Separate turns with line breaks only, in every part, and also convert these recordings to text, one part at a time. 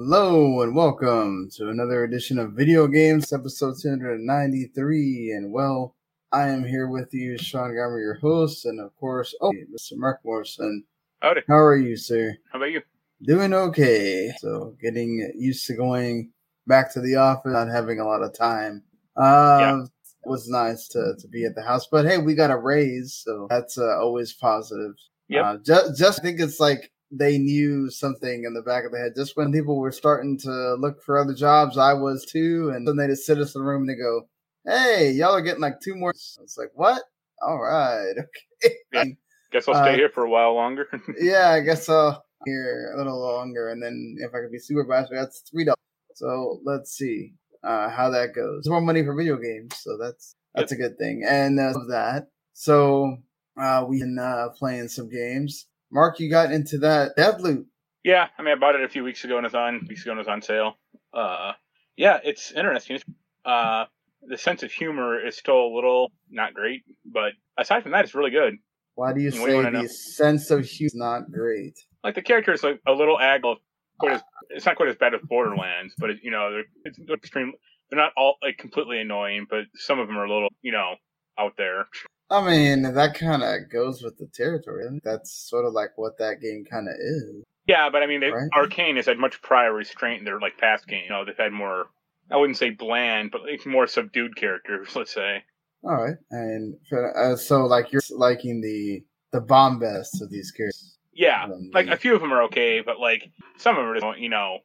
Hello and welcome to another edition of Video Games, episode 293. And well, I am here with you, Sean Garmer, your host, and of course, oh, Mr. Marc Morrison.
Howdy.
How are you, sir?
How about you?
Doing okay. So, getting used to going back to the office, not having a lot of time. Uh, yeah. It was nice to, to be at the house, but hey, we got a raise, so that's uh, always positive.
Yeah.
Uh, just, just I think it's like they knew something in the back of the head. Just when people were starting to look for other jobs, I was too. And then they just sit us in the room and they go, Hey, y'all are getting like two more. It's like, what? All right. Okay.
Yeah. Guess I'll stay uh, here for a while longer.
yeah, I guess I'll here a little longer. And then if I could be supervisor, that's three dollars. So let's see uh, how that goes. More money for video games. So that's, that's yep. a good thing. And uh, that. So uh, we've been uh, playing some games. Marc, you got into that Deathloop.
Yeah, I mean, I bought it a few weeks ago and it's on weeks ago and it's on sale. Uh, yeah, it's interesting. Uh, the sense of humor is still a little not great, but aside from that, it's really good.
Why do you, say the know? sense of humor is not great?
Like the character is like a little. Quite as, it's not quite as bad as Borderlands, but it, you know, they're it's extreme. They're not all like completely annoying, but some of them are a little, you know, out there.
I mean, that kind of goes with the territory. That's sort of like what that game kind of is.
Yeah, but I mean, they, right? Arkane has had much prior restraint in their like past game. You know, they've had more. I wouldn't say bland, but like more subdued characters. Let's say.
All right, and uh, so like you're liking the the bombast of these characters.
Yeah, like a few of them are okay, but like some of them are, just, you know,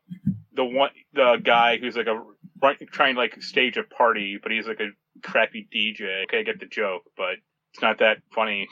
the one the guy who's like a trying to like stage a party, but he's like a crappy DJ. Okay, I get the joke, but it's not that funny.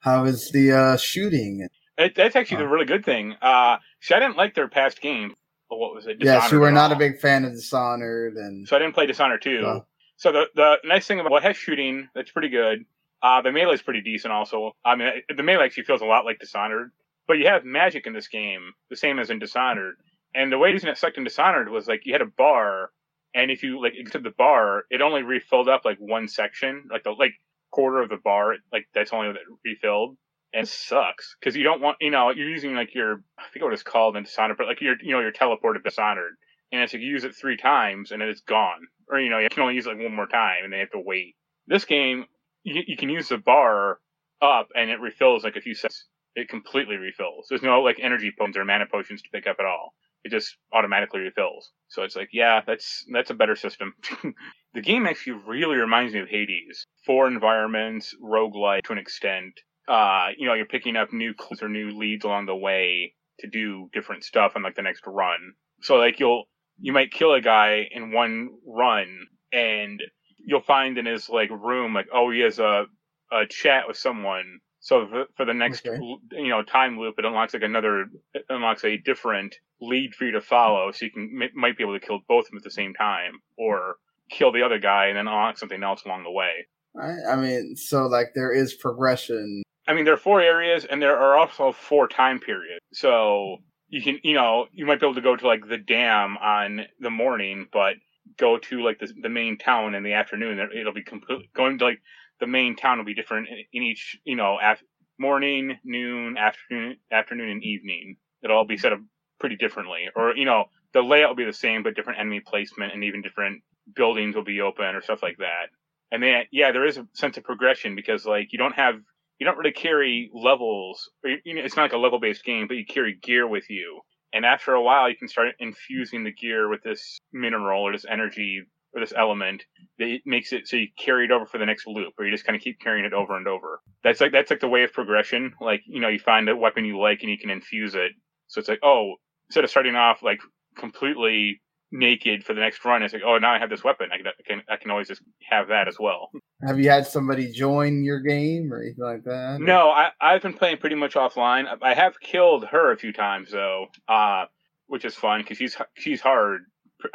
How is the uh, shooting?
It, that's actually the really good thing. Uh, see, I didn't like their past game. What was it?
Dishonored yes, you were not a big fan of Dishonored, and
so I didn't play Dishonored 2. Oh. So the the nice thing about well, it has shooting. That's pretty good. Uh, the melee is pretty decent. Also, I mean, the melee actually feels a lot like Dishonored, but you have magic in this game, the same as in Dishonored. And the way using it sucked in Dishonored was like you had a bar, and if you like exited the bar, it only refilled up like one section, like the like quarter of the bar, like that's only refilled. And sucks because you don't want, you know, you're using like your, I forget what it's called in Dishonored, but like your, you know, your teleported Dishonored. And it's like you use it three times and then it's gone. Or, you know, you can only use it like one more time and they have to wait. This game, you, you can use the bar up and it refills like a few seconds. It completely refills. There's no like energy potions or mana potions to pick up at all it just automatically refills. So it's like, yeah, that's that's a better system. the game actually really reminds me of Hades. Four environments, roguelike to an extent. Uh, you know, you're picking up new clues or new leads along the way to do different stuff on like the next run. So like you'll you might kill a guy in one run and you'll find in his like room like oh he has a a chat with someone so for the next, okay. you know, time loop, it unlocks like another, it unlocks a different lead for you to follow. So you can might be able to kill both of them at the same time, or kill the other guy and then unlock something else along the way.
Right. I mean, so like there is progression.
I mean, there are four areas, and there are also four time periods. So you can, you know, you might be able to go to like the dam on the morning, but go to like the the main town in the afternoon. It'll be completely going to like the main town will be different in each, you know, af- morning, noon, afternoon, afternoon, and evening. It'll all be set up pretty differently, or you know, the layout will be the same, but different enemy placement and even different buildings will be open or stuff like that. And then, yeah, there is a sense of progression because like you don't have, you don't really carry levels. Or, you know, it's not like a level based game, but you carry gear with you. And after a while, you can start infusing the gear with this mineral or this energy or this element that makes it so you carry it over for the next loop, or you just kind of keep carrying it over and over. That's like that's like the way of progression. Like you know, you find a weapon you like and you can infuse it. So it's like, oh, instead of starting off like completely naked for the next run, it's like, oh, now I have this weapon. I can I can always just have that as well.
Have you had somebody join your game or anything like that?
No, I I've been playing pretty much offline. I have killed her a few times though, uh, which is fun because she's she's hard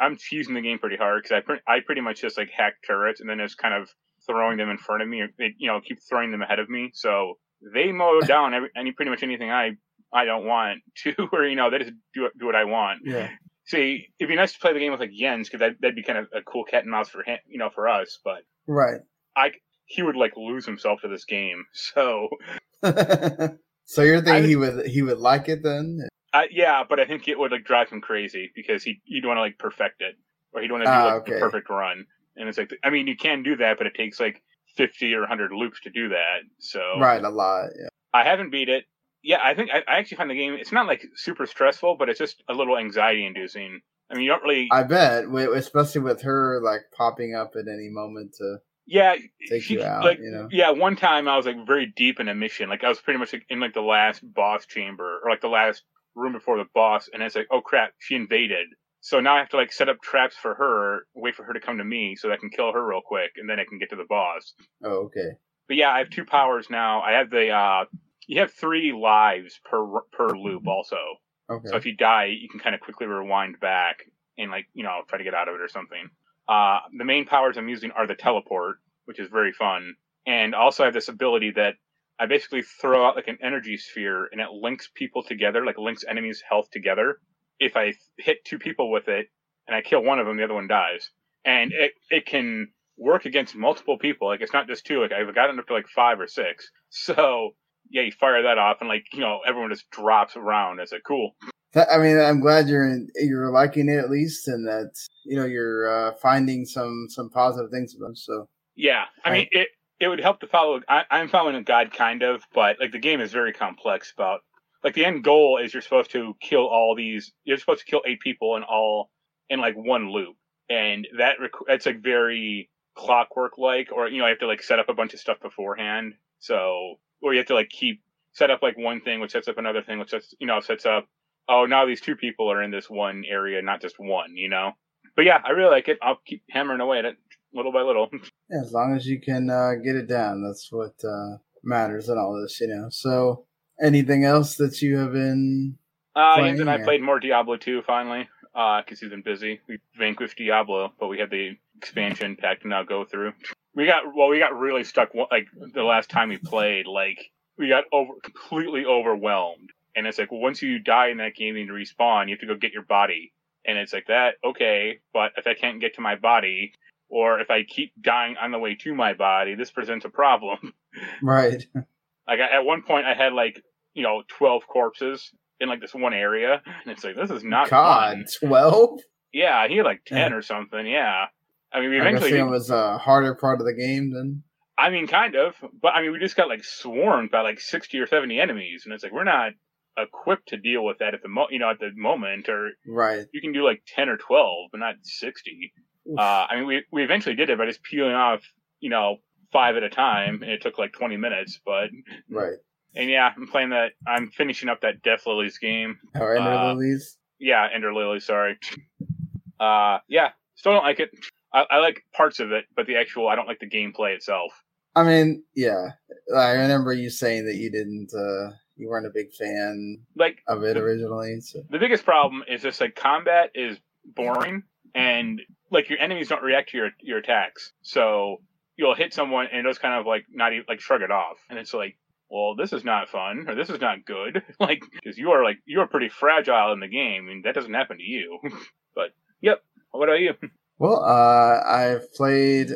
I'm fusing the game pretty hard because I pre- I pretty much just like hack turrets and then just kind of throwing them in front of me, or they, you know, keep throwing them ahead of me. So they mow down every, any pretty much anything I I don't want to, or you know, they just do do what I want.
Yeah.
See, it'd be nice to play the game with like Jens because that, that'd be kind of a cool cat and mouse for him, you know, for us. But
right,
I he would like lose himself to this game. So,
so you're thinking he would he would like it then?
Uh, yeah, but I think it would like drive him crazy because he he'd want to like perfect it, or he'd want to do
Ah,
like
okay.
the perfect run. And it's like, I mean, you can do that, but it takes like fifty or hundred loops to do that. So
Right, a lot. Yeah.
I haven't beat it. Yeah, I think I, I actually find the game. It's not like super stressful, but it's just a little anxiety inducing. I mean, you don't really.
I bet, especially with her like popping up at any moment to
yeah,
take
she-
you out.
like
you know.
yeah, one time I was like very deep in a mission. Like I was pretty much like, in like the last boss chamber or like the last room before the boss, and it's like, oh crap, she invaded. So now I have to like set up traps for her, wait for her to come to me so that I can kill her real quick, and then I can get to the boss.
Oh, okay.
But yeah, I have two powers now. I have the uh, you have three lives per per loop also.
Okay.
So if you die, you can kind of quickly rewind back and like you know try to get out of it or something. Uh, the main powers I'm using are the teleport, which is very fun, and also I have this ability that I basically throw out like an energy sphere and it links people together, like links enemies' health together. If I hit two people with it and I kill one of them, the other one dies, and it it can work against multiple people. Like it's not just two. Like I've gotten up to like five or six. So yeah, you fire that off and like you know everyone just drops around. It's like cool.
I mean, I'm glad you're in, you're liking it at least, and that you know you're uh, finding some some positive things about it. So
Yeah, I mean it. It would help to follow. I, I'm following a guide, kind of, but like the game is very complex. About like the end goal is you're supposed to kill all these. You're supposed to kill eight people in all in like one loop, and that requ- it's like very clockwork like, or you know, you have to like set up a bunch of stuff beforehand. So, or you have to like keep set up like one thing, which sets up another thing, which sets you know sets up. Oh, now these two people are in this one area, not just one. You know. But yeah, I really like it. I'll keep hammering away at it little by little.
yeah, as long as you can uh, get it down, that's what uh, matters in all this, you know. So anything else that you have been?
Uh,
Playing,
and I
yeah.
played more Diablo 2 finally, because he's been busy. We vanquished Diablo, but we had the expansion pack to now go through. We got well, we got really stuck. Like the last time we played, like we got over completely overwhelmed, and it's like once you die in that game and you respawn, you have to go get your body, and it's like that. Okay, but if I can't get to my body, or if I keep dying on the way to my body, this presents a problem.
Right.
like at one point, I had like you know twelve corpses in like this one area, and it's like this is not
God twelve.
Yeah, he had like ten
yeah.
or something. Yeah. I mean, eventually
I it was a harder part of the game then.
I mean, kind of, but I mean, we just got like swarmed by like sixty or seventy enemies, and it's like we're not equipped to deal with that at the mo- you know at the moment or
right
you can do like 10 or 12 but not
60
uh, I mean we we eventually did it by just peeling off you know five at a time, and it took like twenty minutes, but
right.
and yeah, I'm playing that. I'm finishing up that Death Lilies game.
Or Ender
Uh,
Lilies.
Yeah, Ender Lily. Sorry. Uh, yeah, still don't like it. I, I like parts of it, but the actual I don't like the gameplay itself.
I mean, yeah. I remember you saying that you didn't. uh You weren't a big fan
Like
of it originally. So.
the biggest problem is just like combat is boring, and like your enemies don't react to your your attacks. So you'll hit someone and it'll just kind of like not even like shrug it off, and it's like. Well, this is not fun, or this is not good. like, because you are like you are pretty fragile in the game, and that doesn't happen to you. but, yep. What about you?
Well, uh, I've played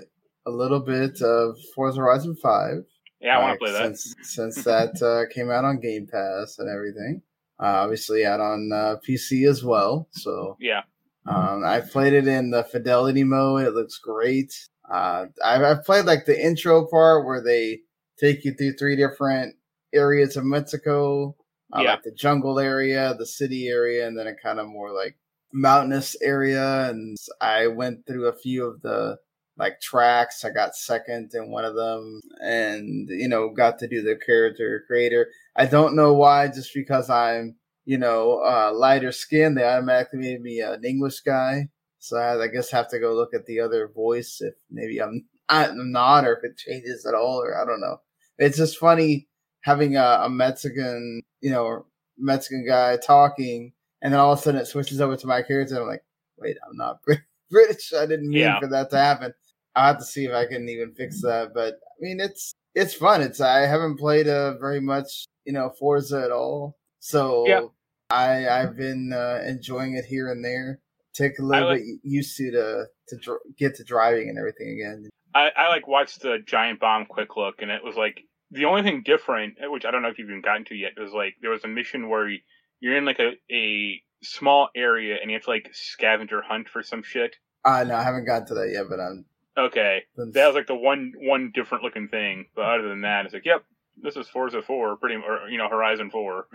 a little bit of Forza Horizon Five.
Yeah, I want to play that.
since since that uh, came out on Game Pass and everything. Uh, obviously, out on uh, PC as well. So
Yeah.
Um, I played it in the fidelity mode. It looks great. Uh, I've, I've played like the intro part where they take you through three different areas of Mexico, uh,
Yeah.
like the jungle area, the city area, and then a kind of more like mountainous area. And I went through a few of the like tracks. I got second in one of them, and you know got to do the character creator. I don't know why, just because I'm you know uh, lighter skin, they automatically made me an English guy. So I, I guess have to go look at the other voice if maybe I'm I'm not, or if it changes at all, or I don't know. It's just funny having a, a Mexican, you know, Mexican guy talking, and then all of a sudden it switches over to my character. And I'm like, wait, I'm not British. I didn't mean
Yeah.
for that to happen. I'll have to see if I can even fix that. But I mean, it's it's fun. It's I haven't played uh, very much, you know, Forza at all, so
Yeah.
I I've been uh, enjoying it here and there. Take a little
like-
bit used to to to dr- get to driving and everything again.
I, I like watched the giant bomb quick look, and it was like the only thing different, which I don't know if you've even gotten to yet, was like there was a mission where you, you're in like a, a small area and you have to like scavenger hunt for some shit.
Uh no, I haven't got to that yet, but I'm
Okay. That was like the one one different looking thing. But other than that, it's like, yep, this is Forza Four, pretty or you know Horizon Four.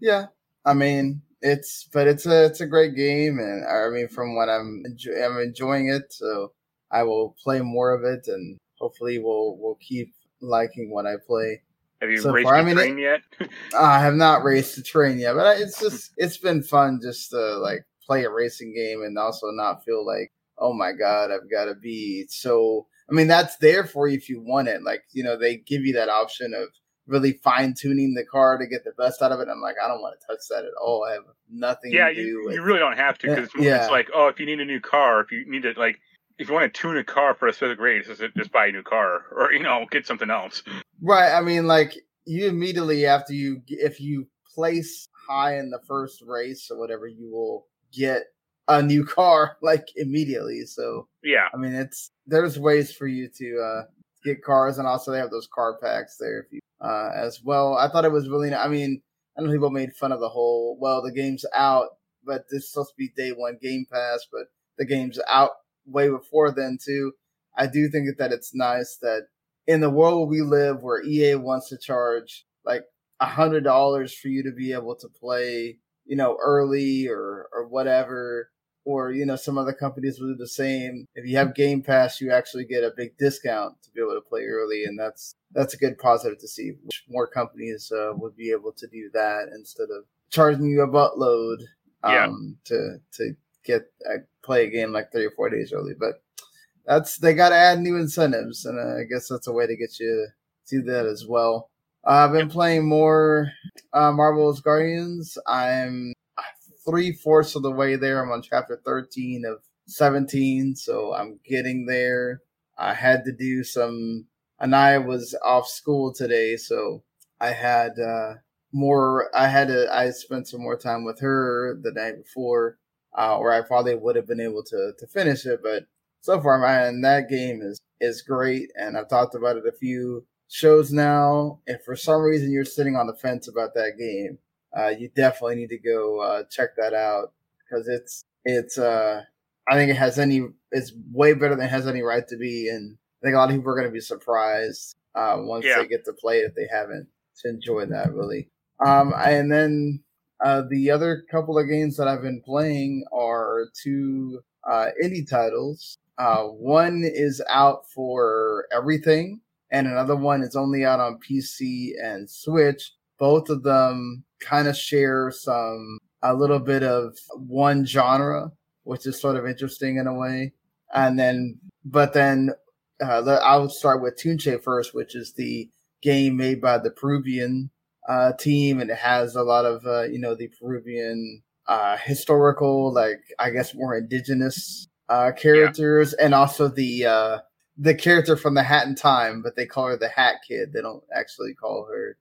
Yeah, I mean it's but it's a it's a great game, and I mean from what I'm enjoy, I'm enjoying it, so I will play more of it, and hopefully we'll we'll keep liking what I play.
Have you so raced far. the I mean, train
it, yet? I have not raced the train yet, but it's just it's been fun just to like play a racing game and also not feel like oh my god I've got to be so. I mean that's there for you if you want it. Like you know they give you that option of really fine tuning the car to get the best out of it. I'm like I don't want to touch that at all. I have nothing.
Yeah, you, you really don't have to because it's, yeah. it's like oh if you need a new car if you need to like if you want to tune a car for a specific race, just buy a new car or you know get something else.
Right. I mean, like you immediately after you if you place high in the first race or whatever, you will get a new car like immediately. So
yeah,
I mean it's there's ways for you to uh, get cars, and also they have those car packs there you uh, as well. I thought it was really. I mean, I know people made fun of the whole. Well, the game's out, but this is supposed to be day one Game Pass, but the game's out way before then too. I do think that it's nice that in the world we live where EA wants to charge like a hundred dollars for you to be able to play, you know, early or or whatever, or you know, some other companies will do the same. If you have Game Pass, you actually get a big discount to be able to play early, and that's that's a good positive to see. More companies uh, would be able to do that instead of charging you a buttload um, yeah. to to get uh, play a game like three or four days early. But that's they got to add new incentives, and uh, I guess that's a way to get you to do that as well. Uh, I've been playing more uh, Marvel's Guardians. I'm three fourths of the way there. I'm on chapter 13 of 17, so I'm getting there. I had to do some. and I was off school today, so I had uh, more. I had to. I spent some more time with her the night before, uh, or I probably would have been able to to finish it. But so far, man, that game is is great, and I've talked about it a few shows now. If for some reason you're sitting on the fence about that game, uh, you definitely need to go uh, check that out because it's it's. Uh, I think it has any. It's way better than it has any right to be, and I think a lot of people are going to be surprised uh, once yeah. they get to play it if they haven't to enjoy that really. Um, and then uh, the other couple of games that I've been playing are two uh, indie titles. Uh, one is out for everything, and another one is only out on PC and Switch. Both of them kind of share some a little bit of one genre, which is sort of interesting in a way. And then, but then uh, I'll start with Tunche first, which is the game made by the Peruvian uh, team, and it has a lot of uh, you know the Peruvian uh, historical, like I guess more indigenous uh, characters, yeah. and also the uh, the character from the Hat in Time, but they call her the Hat Kid. They don't actually call her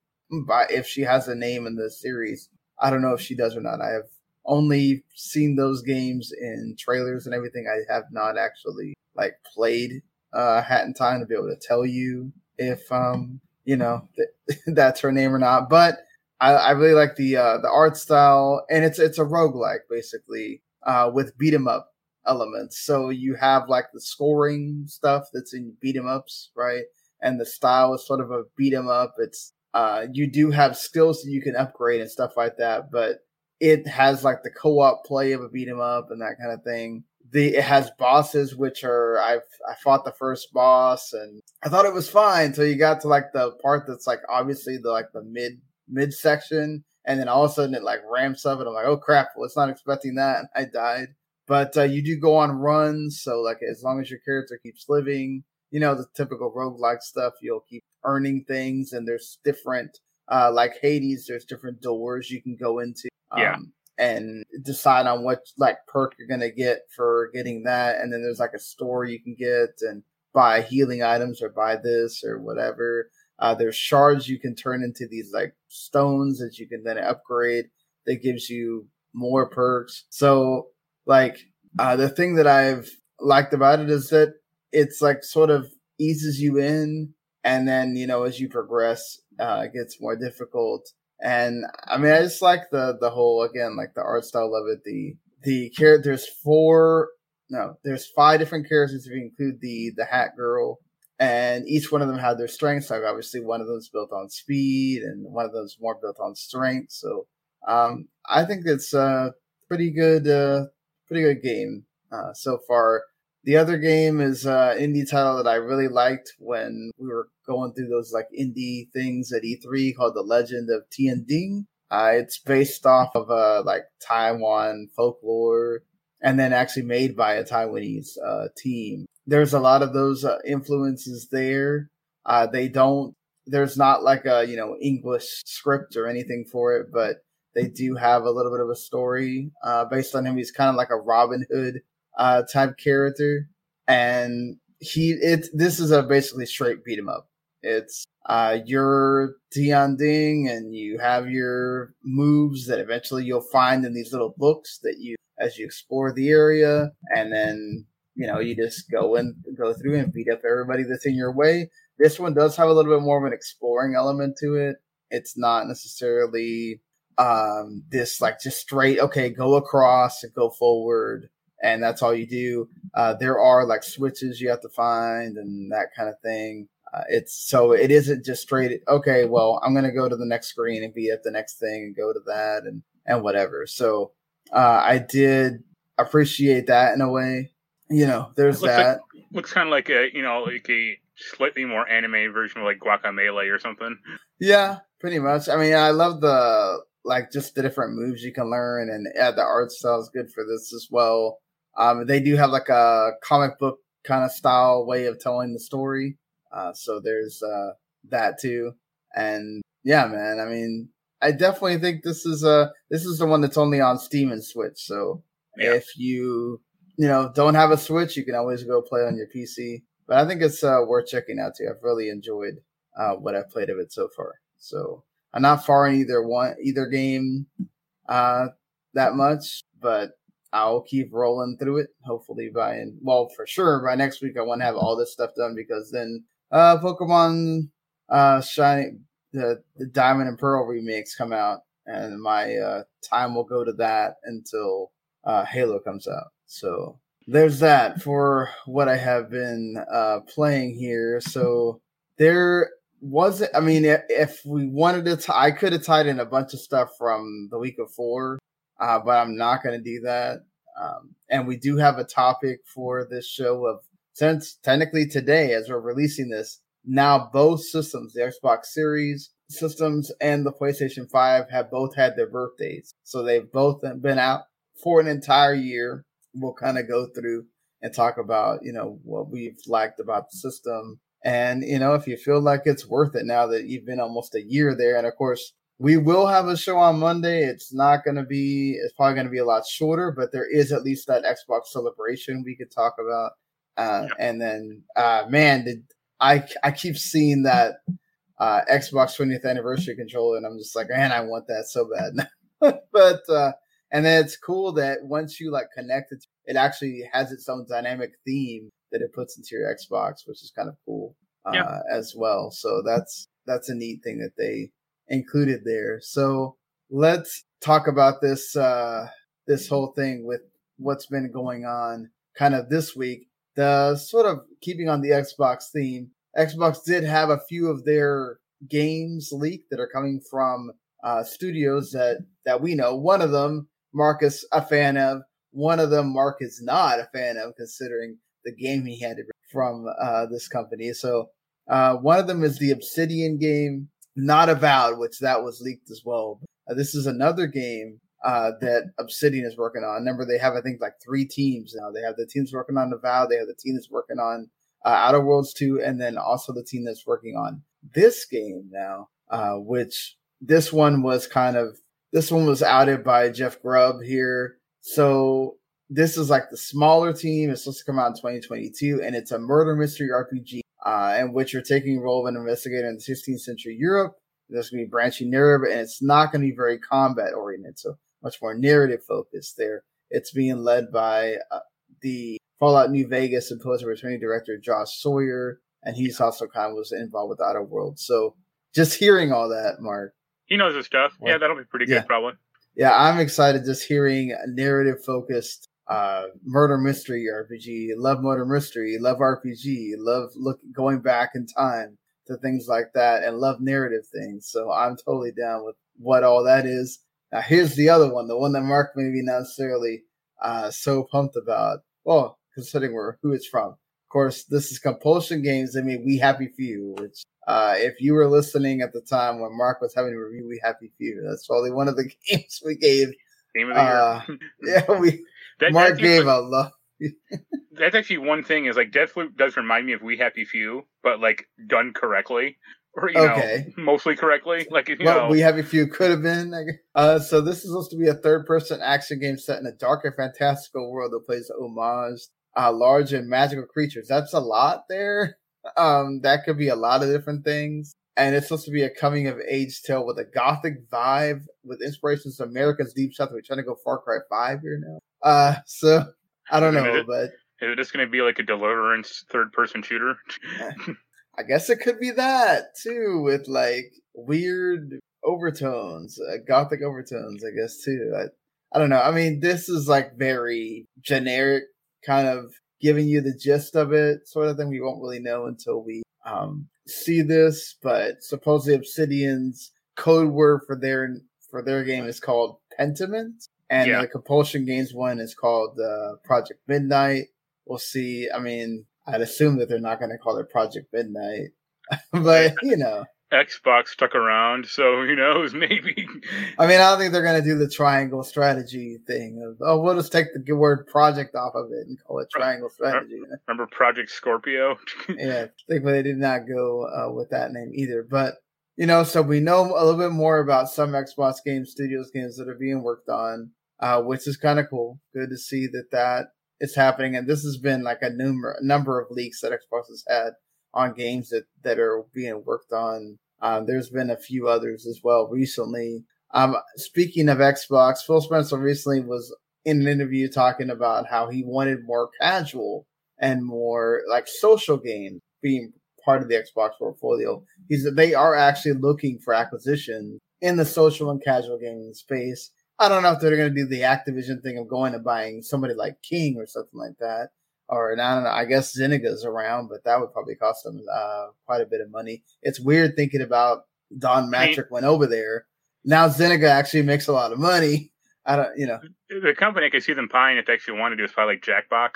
by if she has a name in the series. I don't know if she does or not. I have only seen those games in trailers and everything. I have not actually like played uh, Hat in Time to be able to tell you if um you know, th- that's her name or not. But I, I really like the uh, the art style, and it's it's a roguelike basically uh, with beat 'em up elements. So you have like the scoring stuff that's in beat 'em ups, right? And the style is sort of a beat 'em up. It's uh, you do have skills that you can upgrade and stuff like that, but it has like the co-op play of a beat 'em up and that kind of thing. The it has bosses which are I've I fought the first boss and I thought it was fine until you got to like the part that's like obviously the like the mid mid section and then all of a sudden it like ramps up and I'm like oh crap was not expecting that and I died. But uh, you do go on runs so like as long as your character keeps living you know the typical roguelike stuff you'll keep earning things and there's different uh like Hades there's different doors you can go into
um, yeah
and decide on what like perk you're gonna get for getting that. And then there's like a store you can get and buy healing items or buy this or whatever. Uh, there's shards you can turn into these like stones that you can then upgrade that gives you more perks. So like uh, the thing that I've liked about it is that it's like sort of eases you in and then you know as you progress uh, it gets more difficult And I mean, I just like the the whole again, like the art style of it. The the characters four, no, there's five different characters if you include the the Hat Girl, and each one of them had their strengths. Like obviously, one of them's built on speed, and one of them's more built on strength. So um, I think it's a pretty good, uh, pretty good game uh, so far. The other game is uh, indie title that I really liked when we were going through those like indie things at E3 called The Legend of Tianding. Uh, it's based off of uh, like Taiwan folklore and then actually made by a Taiwanese uh, team. There's a lot of those uh, influences there. Uh, they don't, there's not like a, you know, English script or anything for it, but they do have a little bit of a story uh, based on him. He's kind of like a Robin Hood uh, type character, and he it this is a basically straight beat 'em up. It's uh, you're Tianding, and you have your moves that eventually you'll find in these little books that you as you explore the area, and then you know you just go and go through and beat up everybody that's in your way. This one does have a little bit more of an exploring element to it. It's not necessarily um, this like just straight okay go across and go forward and that's all you do. Uh, there are like switches you have to find and that kind of thing. Uh, it's so it isn't just straight. Okay, well, I'm gonna go to the next screen and be at the next thing and go to that and and whatever. So uh, I did appreciate that in a way. You know, there's looks that.
Like, looks kind of like a you know like a slightly more anime version of like Guacamelee or something.
Yeah, pretty much. I mean, I love the like just the different moves you can learn, and yeah, the art style is good for this as well. Um, they do have like a comic book kind of style way of telling the story. Uh, so there's uh, that too. And yeah, man, I mean, I definitely think this is a this is the one that's only on Steam and Switch. So yeah. if you you know don't have a Switch, you can always go play on your PC. But I think it's uh, worth checking out too. I've really enjoyed uh, what I've played of it so far. So I'm not far in either one either game uh, that much, but I'll keep rolling through it. Hopefully by well for sure by next week I want to have all this stuff done because then uh Pokemon uh Shining the the Diamond and Pearl remakes come out and my uh time will go to that until uh Halo comes out. So there's that for what I have been uh playing here. So there was I mean if we wanted to t- I could have tied in a bunch of stuff from the week of 4 uh, but I'm not going to do that. Um, and we do have a topic for this show of since technically today, as we're releasing this, now both systems, the Xbox Series systems and the PlayStation 5, have both had their birthdays. So they've both been out for an entire year. We'll kind of go through and talk about, you know, what we've liked about the system. And, you know, if you feel like it's worth it now that you've been almost a year there. And of course, we will have a show on Monday. It's not going to be, it's probably going to be a lot shorter, but there is at least that Xbox celebration we could talk about. Uh, yeah. And then, uh, man, did I, I keep seeing that uh, Xbox 20th anniversary controller, and I'm just like, man, I want that so bad. but, uh, and then it's cool that once you like connect it, it actually has its own dynamic theme that it puts into your Xbox, which is kind of cool uh, yeah. as well. So that's, that's a neat thing that they, included there. So let's talk about this uh, this whole thing with what's been going on kind of this week. The sort of keeping on the Xbox theme, Xbox did have a few of their games leaked that are coming from uh, studios that that we know. One of them, Marcus, a fan of. One of them, Marc is not a fan of, considering the game he had from uh, this company. So uh, one of them is the Obsidian game not Avowed, which that was leaked as well. Uh, this is another game uh, that Obsidian is working on. Remember, they have I think like three teams now. They have the teams working on Avowed, they have the team that's working on uh, Outer Worlds 2, and then also the team that's working on this game now, uh, which this one was kind of this one was outed by Jeff Grubb here. So this is like the smaller team. It's supposed to come out in 2022, and it's a murder mystery RPG uh, in which you're taking role of an investigator in the 16th century Europe. There's going to be branching narrative, and it's not going to be very combat oriented, so much more narrative focused there. It's being led by uh, the Fallout New Vegas and post returning director Josh Sawyer, and he's also kind of was involved with Outer Worlds. So just hearing all that, Marc,
He knows his stuff. Well, yeah, that'll be pretty yeah. good, probably.
Yeah, I'm excited just hearing narrative focused uh, murder mystery RPG. Love murder mystery. Love RPG. Love look going back in time to things like that, and love narrative things. So I'm totally down with what all that is. Now here's the other one, the one that Marc maybe not necessarily uh, so pumped about. Well, considering where who it's from. Of course, this is Compulsion Games. I mean, We Happy Few, which uh, if you were listening at the time when Marc was having a review We Happy Few, that's probably one of the games we gave.
Game of the uh,
year. yeah, we that, Marc gave a love.
that's actually one thing is like Deathloop does remind me of We Happy Few, but like done correctly or you okay. know, mostly correctly. Like you well, know,
we have a few could have been. Uh, so this is supposed to be a third-person action game set in a dark and fantastical world that plays homage uh, large and magical creatures. That's a lot there. Um, that could be a lot of different things. And it's supposed to be a coming of age tale with a gothic vibe with inspirations from America's Deep South. We're trying to go Far Cry 5 here now. Uh, so I don't know, but.
Is it just going to be like a Deliverance third person shooter?
I guess it could be that too, with like weird overtones, uh, gothic overtones, I guess too. I, I don't know. I mean, this is like very generic kind of giving you the gist of it, sort of thing. We won't really know until we um, see this. But supposedly Obsidian's code word for their for their game is called Pentiment, and yeah. the Compulsion Games one is called uh, Project Midnight. We'll see. I mean, I'd assume that they're not going to call it Project Midnight, but you know.
Xbox stuck around, so who knows? Maybe.
I mean, I don't think they're going to do the triangle strategy thing of oh, we'll just take the word project off of it and call it triangle strategy.
Remember Project Scorpio?
yeah, I think they did not go uh, with that name either. But you know, so we know a little bit more about some Xbox Game Studios games that are being worked on, uh, which is kind of cool. Good to see that that is happening, and this has been like a number number of leaks that Xbox has had on games that, that are being worked on. Um, there's been a few others as well recently. Um, speaking of Xbox, Phil Spencer recently was in an interview talking about how he wanted more casual and more like social games being part of the Xbox portfolio. He's they are actually looking for acquisition in the social and casual gaming space. I don't know if they're going to do the Activision thing of going and buying somebody like King or something like that or I don't know. I guess Zynga's around, but that would probably cost them uh, quite a bit of money. It's weird thinking about Don Mattrick went over there. Now Zynga actually makes a lot of money. I don't, you know,
the company I could see them buying if they actually want to do is probably like Jackbox.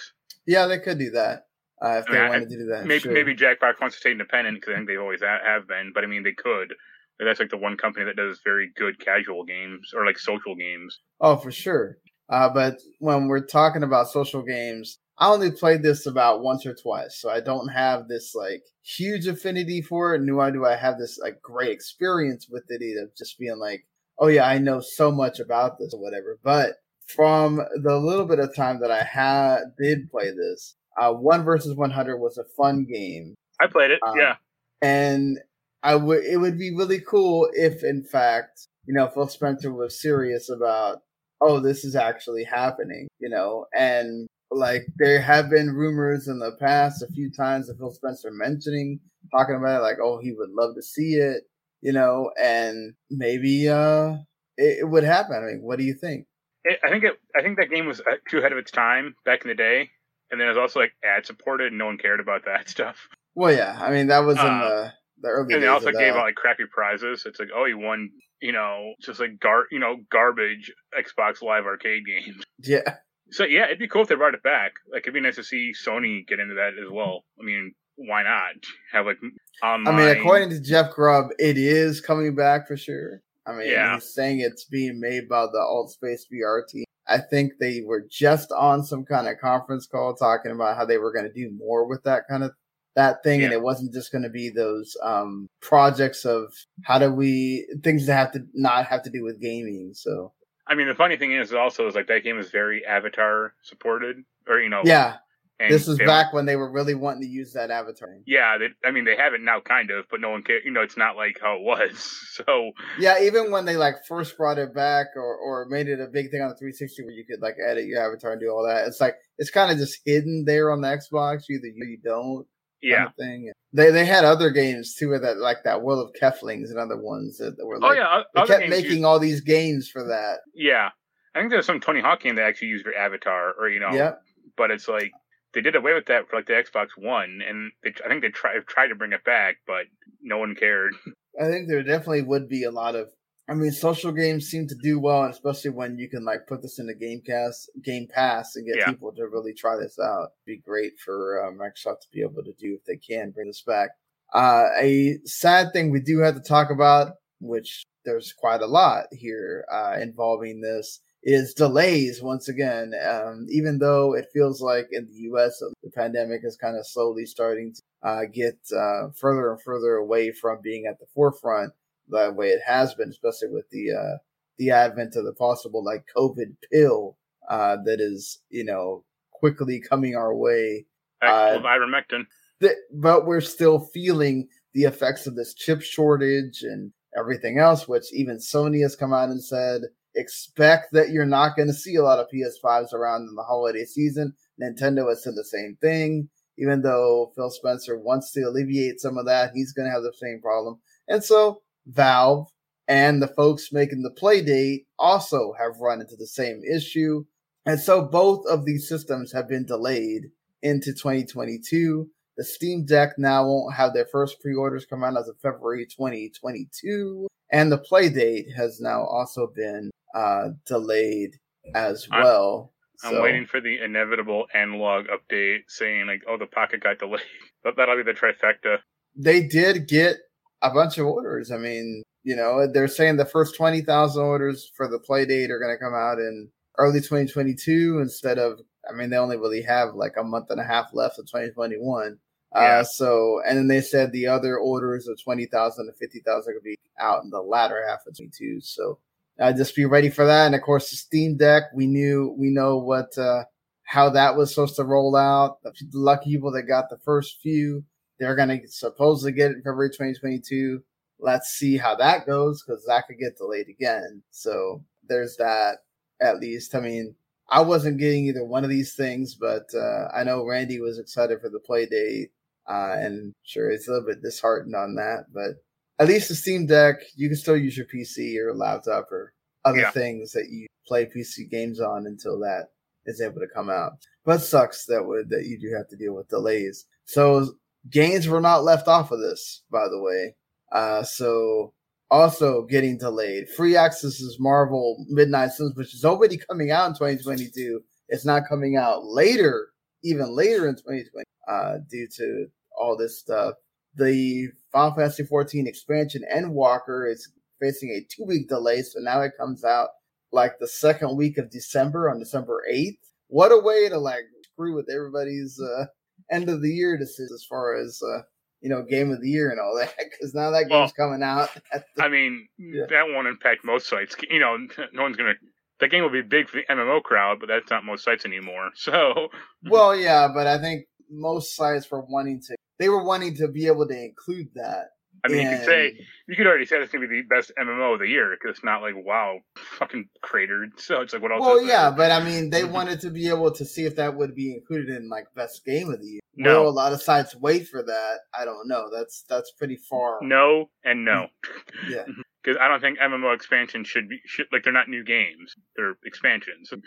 Yeah, they could do that uh, if I mean, wanted I, to do that.
Maybe
sure.
maybe Jackbox wants to stay independent because I think they always have been. But I mean, they could. That's like the one company that does very good casual games or like social games.
Oh, for sure. Uh, but when we're talking about social games, I only played this about once or twice, so I don't have this like huge affinity for it. Nor do I have this like great experience with it either. Just being like, oh yeah, I know so much about this or whatever. But from the little bit of time that I had did play this, uh, one versus one hundred was a fun game.
I played it, um, yeah,
and I would it would be really cool if, in fact, you know, Phil Spencer was serious about, oh, this is actually happening, you know, and like there have been rumors in the past a few times of Phil Spencer mentioning talking about it, like, oh, he would love to see it, you know, and maybe uh it, it would happen. I mean, what do you think?
It, I think it. I think that game was uh, too ahead of its time back in the day, and then it was also like ad supported, and no one cared about that stuff.
Well, yeah, I mean that was in uh, the the early.
And
they
also gave out like crappy prizes. It's like, oh, you won, you know, just like gar, you know, garbage Xbox Live Arcade games.
Yeah.
So yeah, it'd be cool if they brought it back. Like it'd be nice to see Sony get into that as well. I mean, why not have like online?
I mean, according to Jeff Grubb, it is coming back for sure. I mean, yeah. he's saying it's being made by the AltspaceVR team. I think they were just on some kind of conference call talking about how they were going to do more with that kind of that thing, yeah. and it wasn't just going to be those um, projects of how do we things that have to not have to do with gaming. So
I mean, the funny thing is also is like that game is very Avatar supported, or you know,
yeah. this was back when they were really wanting to use that avatar.
Yeah, they, I mean, they have it now, kind of, but no one cares. You know, it's not like how it was. So
yeah, even when they like first brought it back or or made it a big thing on the 360 where you could like edit your avatar and do all that, it's like it's kind of just hidden there on the Xbox. Either you, you don't.
Yeah.
thing. They they had other games too, that like that World of Keflings and other ones that, that were
Oh
like
yeah,
they kept making
use-
all these games for that.
yeah. I think there's some Tony Hawk game that actually used your avatar, or you know,
Yeah,
but it's like they did away with that for like the Xbox One, and they, I think they tried tried to bring it back, but no one cared.
I think there definitely would be a lot of. I mean, social games seem to do well, especially when you can like put this in the Gamecast, Game Pass, and get
Yeah.
people to really try this out. It'd be great for uh, Microsoft to be able to do if they can bring this back. Uh, a sad thing we do have to talk about, which there's quite a lot here uh, involving this, is delays once again. Um, even though it feels like in the U.S. the pandemic is kind of slowly starting to uh, get uh, further and further away from being at the forefront the way it has been, especially with the uh, the advent of the possible like COVID pill uh, that is you know quickly coming our way. Uh,
ivermectin.
Th- But we're still feeling the effects of this chip shortage and everything else, which even Sony has come out and said expect that you're not going to see a lot of PS5s around in the holiday season. Nintendo has said the same thing. Even though Phil Spencer wants to alleviate some of that, he's going to have the same problem. And so Valve and the folks making the Playdate also have run into the same issue. And so both of these systems have been delayed into 2022. The Steam Deck now won't have their first pre-orders come out as of February 2022, and the Playdate has now also been uh, delayed as
I'm-
well.
I'm
So-
waiting for the inevitable Analogue update saying like, "Oh, the Pocket got delayed." But that'll be the trifecta.
they did get a bunch of orders. I mean, you know, they're saying the first 20,000 orders for the Playdate are going to come out in early 2022 instead of, I mean, they only really have like a month and a half left of 2021.
Yeah.
Uh, so, and then they said the other orders of 20,000 to 50,000 are going to be out in the latter half of 22. So, uh, just be ready for that. And of course, the Steam Deck, we knew, we know what, uh, how that was supposed to roll out. The lucky people that got the first few, they're going to supposedly get it in February 2022. Let's see how that goes because that could get delayed again. So there's that at least. I mean, I wasn't getting either one of these things, but uh, I know Randy was excited for the Playdate. Uh, and sure, it's a little bit disheartened on that, but at least the Steam Deck, you can still use your PC or laptop or other
Yeah.
things that you play PC games on until that is able to come out. But sucks that would that you do have to deal with delays. So games were not left off of this, by the way. Uh, so also getting delayed. Firaxis's Marvel Midnight Suns, which is already coming out in 2022. It's not coming out later, even later in 2020, uh, due to all this stuff. The Final Fantasy 14 expansion Endwalker is facing a two week delay, so now it comes out like the second week of December on December 8th. What a way to like screw with everybody's uh, end of the year decisions as far as uh, you know game of the year and all that because now that
Well,
game's coming out. At the,
I mean,
Yeah.
that won't impact most sites. You know, no one's gonna. That game will be big for the MMO crowd, but that's not most sites anymore. So
well, yeah, but I think most sites were wanting to they were wanting to be able to include that.
I mean, you could say you could already say it's gonna be the best MMO of the year because it's not like wow, fucking cratered. So it's like what else?
Well,
there?
yeah, but I mean, they mm-hmm. wanted to be able to see if that would be included in like best game of the year.
No.
Will a lot of sites wait for that? I don't know. That's that's pretty far.
no and no. Mm-hmm.
Yeah. Mm-hmm.
Because I don't think MMO expansions should be should, like they're not new games; they're expansions.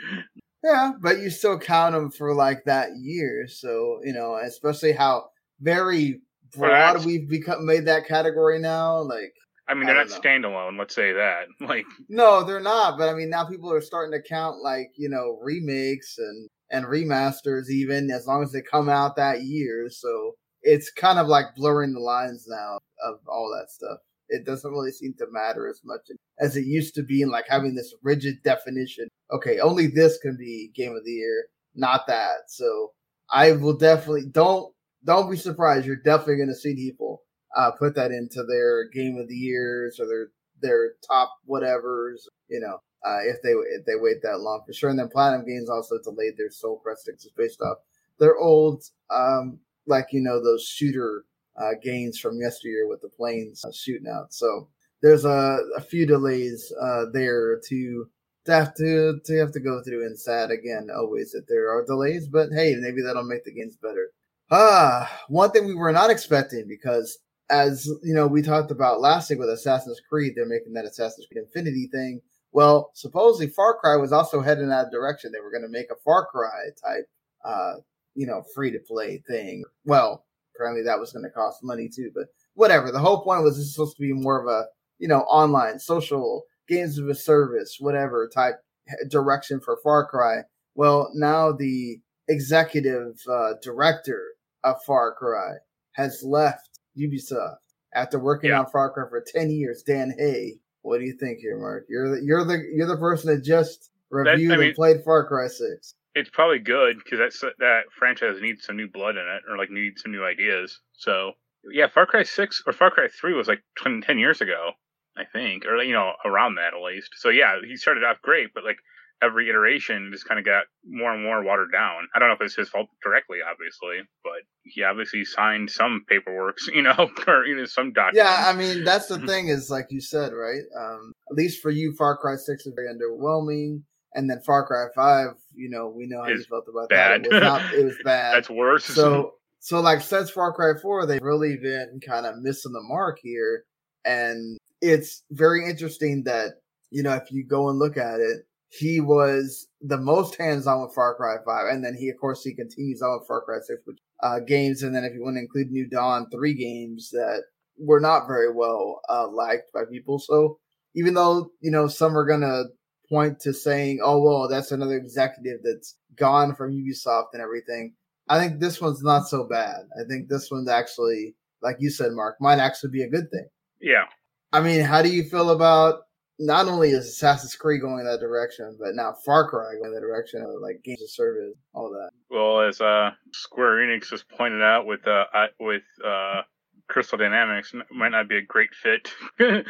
Yeah, but you still count them for like that year. So you know, especially how very
that's-
we've become made that category now. Like,
I mean, they're
don't
not standalone. Let's say that. Like,
no, they're not. But I mean, now people are starting to count like you know remakes and and remasters even as long as they come out that year. So it's kind of like blurring the lines now of all that stuff. It doesn't really seem to matter as much as it used to be, and like having this rigid definition. Okay, only this can be game of the year, not that. So I will definitely don't don't be surprised. You're definitely going to see people uh, put that into their game of the years or their their top whatever's. You know, uh, if they if they wait that long for sure. And then Platinum Games also delayed their Sol Cresta Six based off their old, um, like you know those shooter uh, games from yesteryear with the planes uh, shooting out. So there's a, a few delays uh, there to to have to to have to go through and sad again always that there are delays. But hey, maybe that'll make the games better. Ah, one thing we were not expecting because as you know, we talked about last week with Assassin's Creed, they're making that Assassin's Creed Infinity thing. Well, supposedly Far Cry was also heading that direction. They were going to make a Far Cry type, uh, you know, free to play thing. Well, apparently that was going to cost money too, but whatever. The whole point was this is supposed to be more of a, you know, online, social, games of a service, whatever type direction for Far Cry. Well, now the executive uh, director of Far Cry has left Ubisoft after working yeah. on Far Cry for ten years. Dan Hay, what do you think here, Marc? You're the you're the you're the person that just reviewed that, I mean, and played Far Cry Six.
It's probably good because that's that franchise needs some new blood in it, or like needs some new ideas. So yeah, Far Cry Six or Far Cry Three was like 20, 10 years ago, I think, or you know around that at least. So yeah, he started off great, but like every iteration just kind of got more and more watered down. I don't know if it's his fault directly, obviously, but he obviously signed some paperwork, you know, or you know, some documents.
Yeah, I mean that's the thing is like you said, right? Um, at least for you, Far Cry Six is very underwhelming, and then Far Cry Five, you know, we know how it's you felt about bad. that. It was, not, it was bad.
that's worse.
So, so like since Far Cry Four, they've really been kind of missing the mark here, and it's very interesting that you know if you go and look at it he was the most hands-on with Far Cry 5, and then he, of course, he continues on with Far Cry 6, which uh, games, and then if you want to include New Dawn, three games that were not very well uh, liked by people. So even though you know some are gonna point to saying, "Oh well, that's another executive that's gone from Ubisoft and everything," I think this one's not so bad. I think this one's actually, like you said, Marc, might actually be a good thing.
Yeah.
I mean, how do you feel about not only is Assassin's Creed going in that direction, but now Far Cry going in that direction of like games of service, all that.
Well, as uh, Square Enix has pointed out with uh, with uh, Crystal Dynamics, might not be a great fit.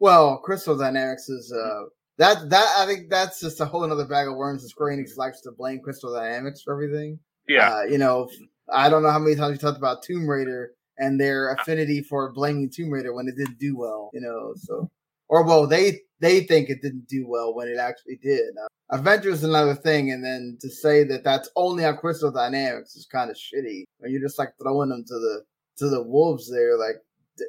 well, Crystal Dynamics is uh, that that I think that's just a whole another bag of worms. Square Enix likes to blame Crystal Dynamics for everything.
Yeah,
uh, you know, I don't know how many times we talked about Tomb Raider and their affinity for blaming Tomb Raider when it didn't do well. You know, so or well, they they think it didn't do well when it actually did. Uh, Avengers is another thing, and then to say that that's only on Crystal Dynamics is kind of shitty. You're just like throwing them to the to the wolves there. Like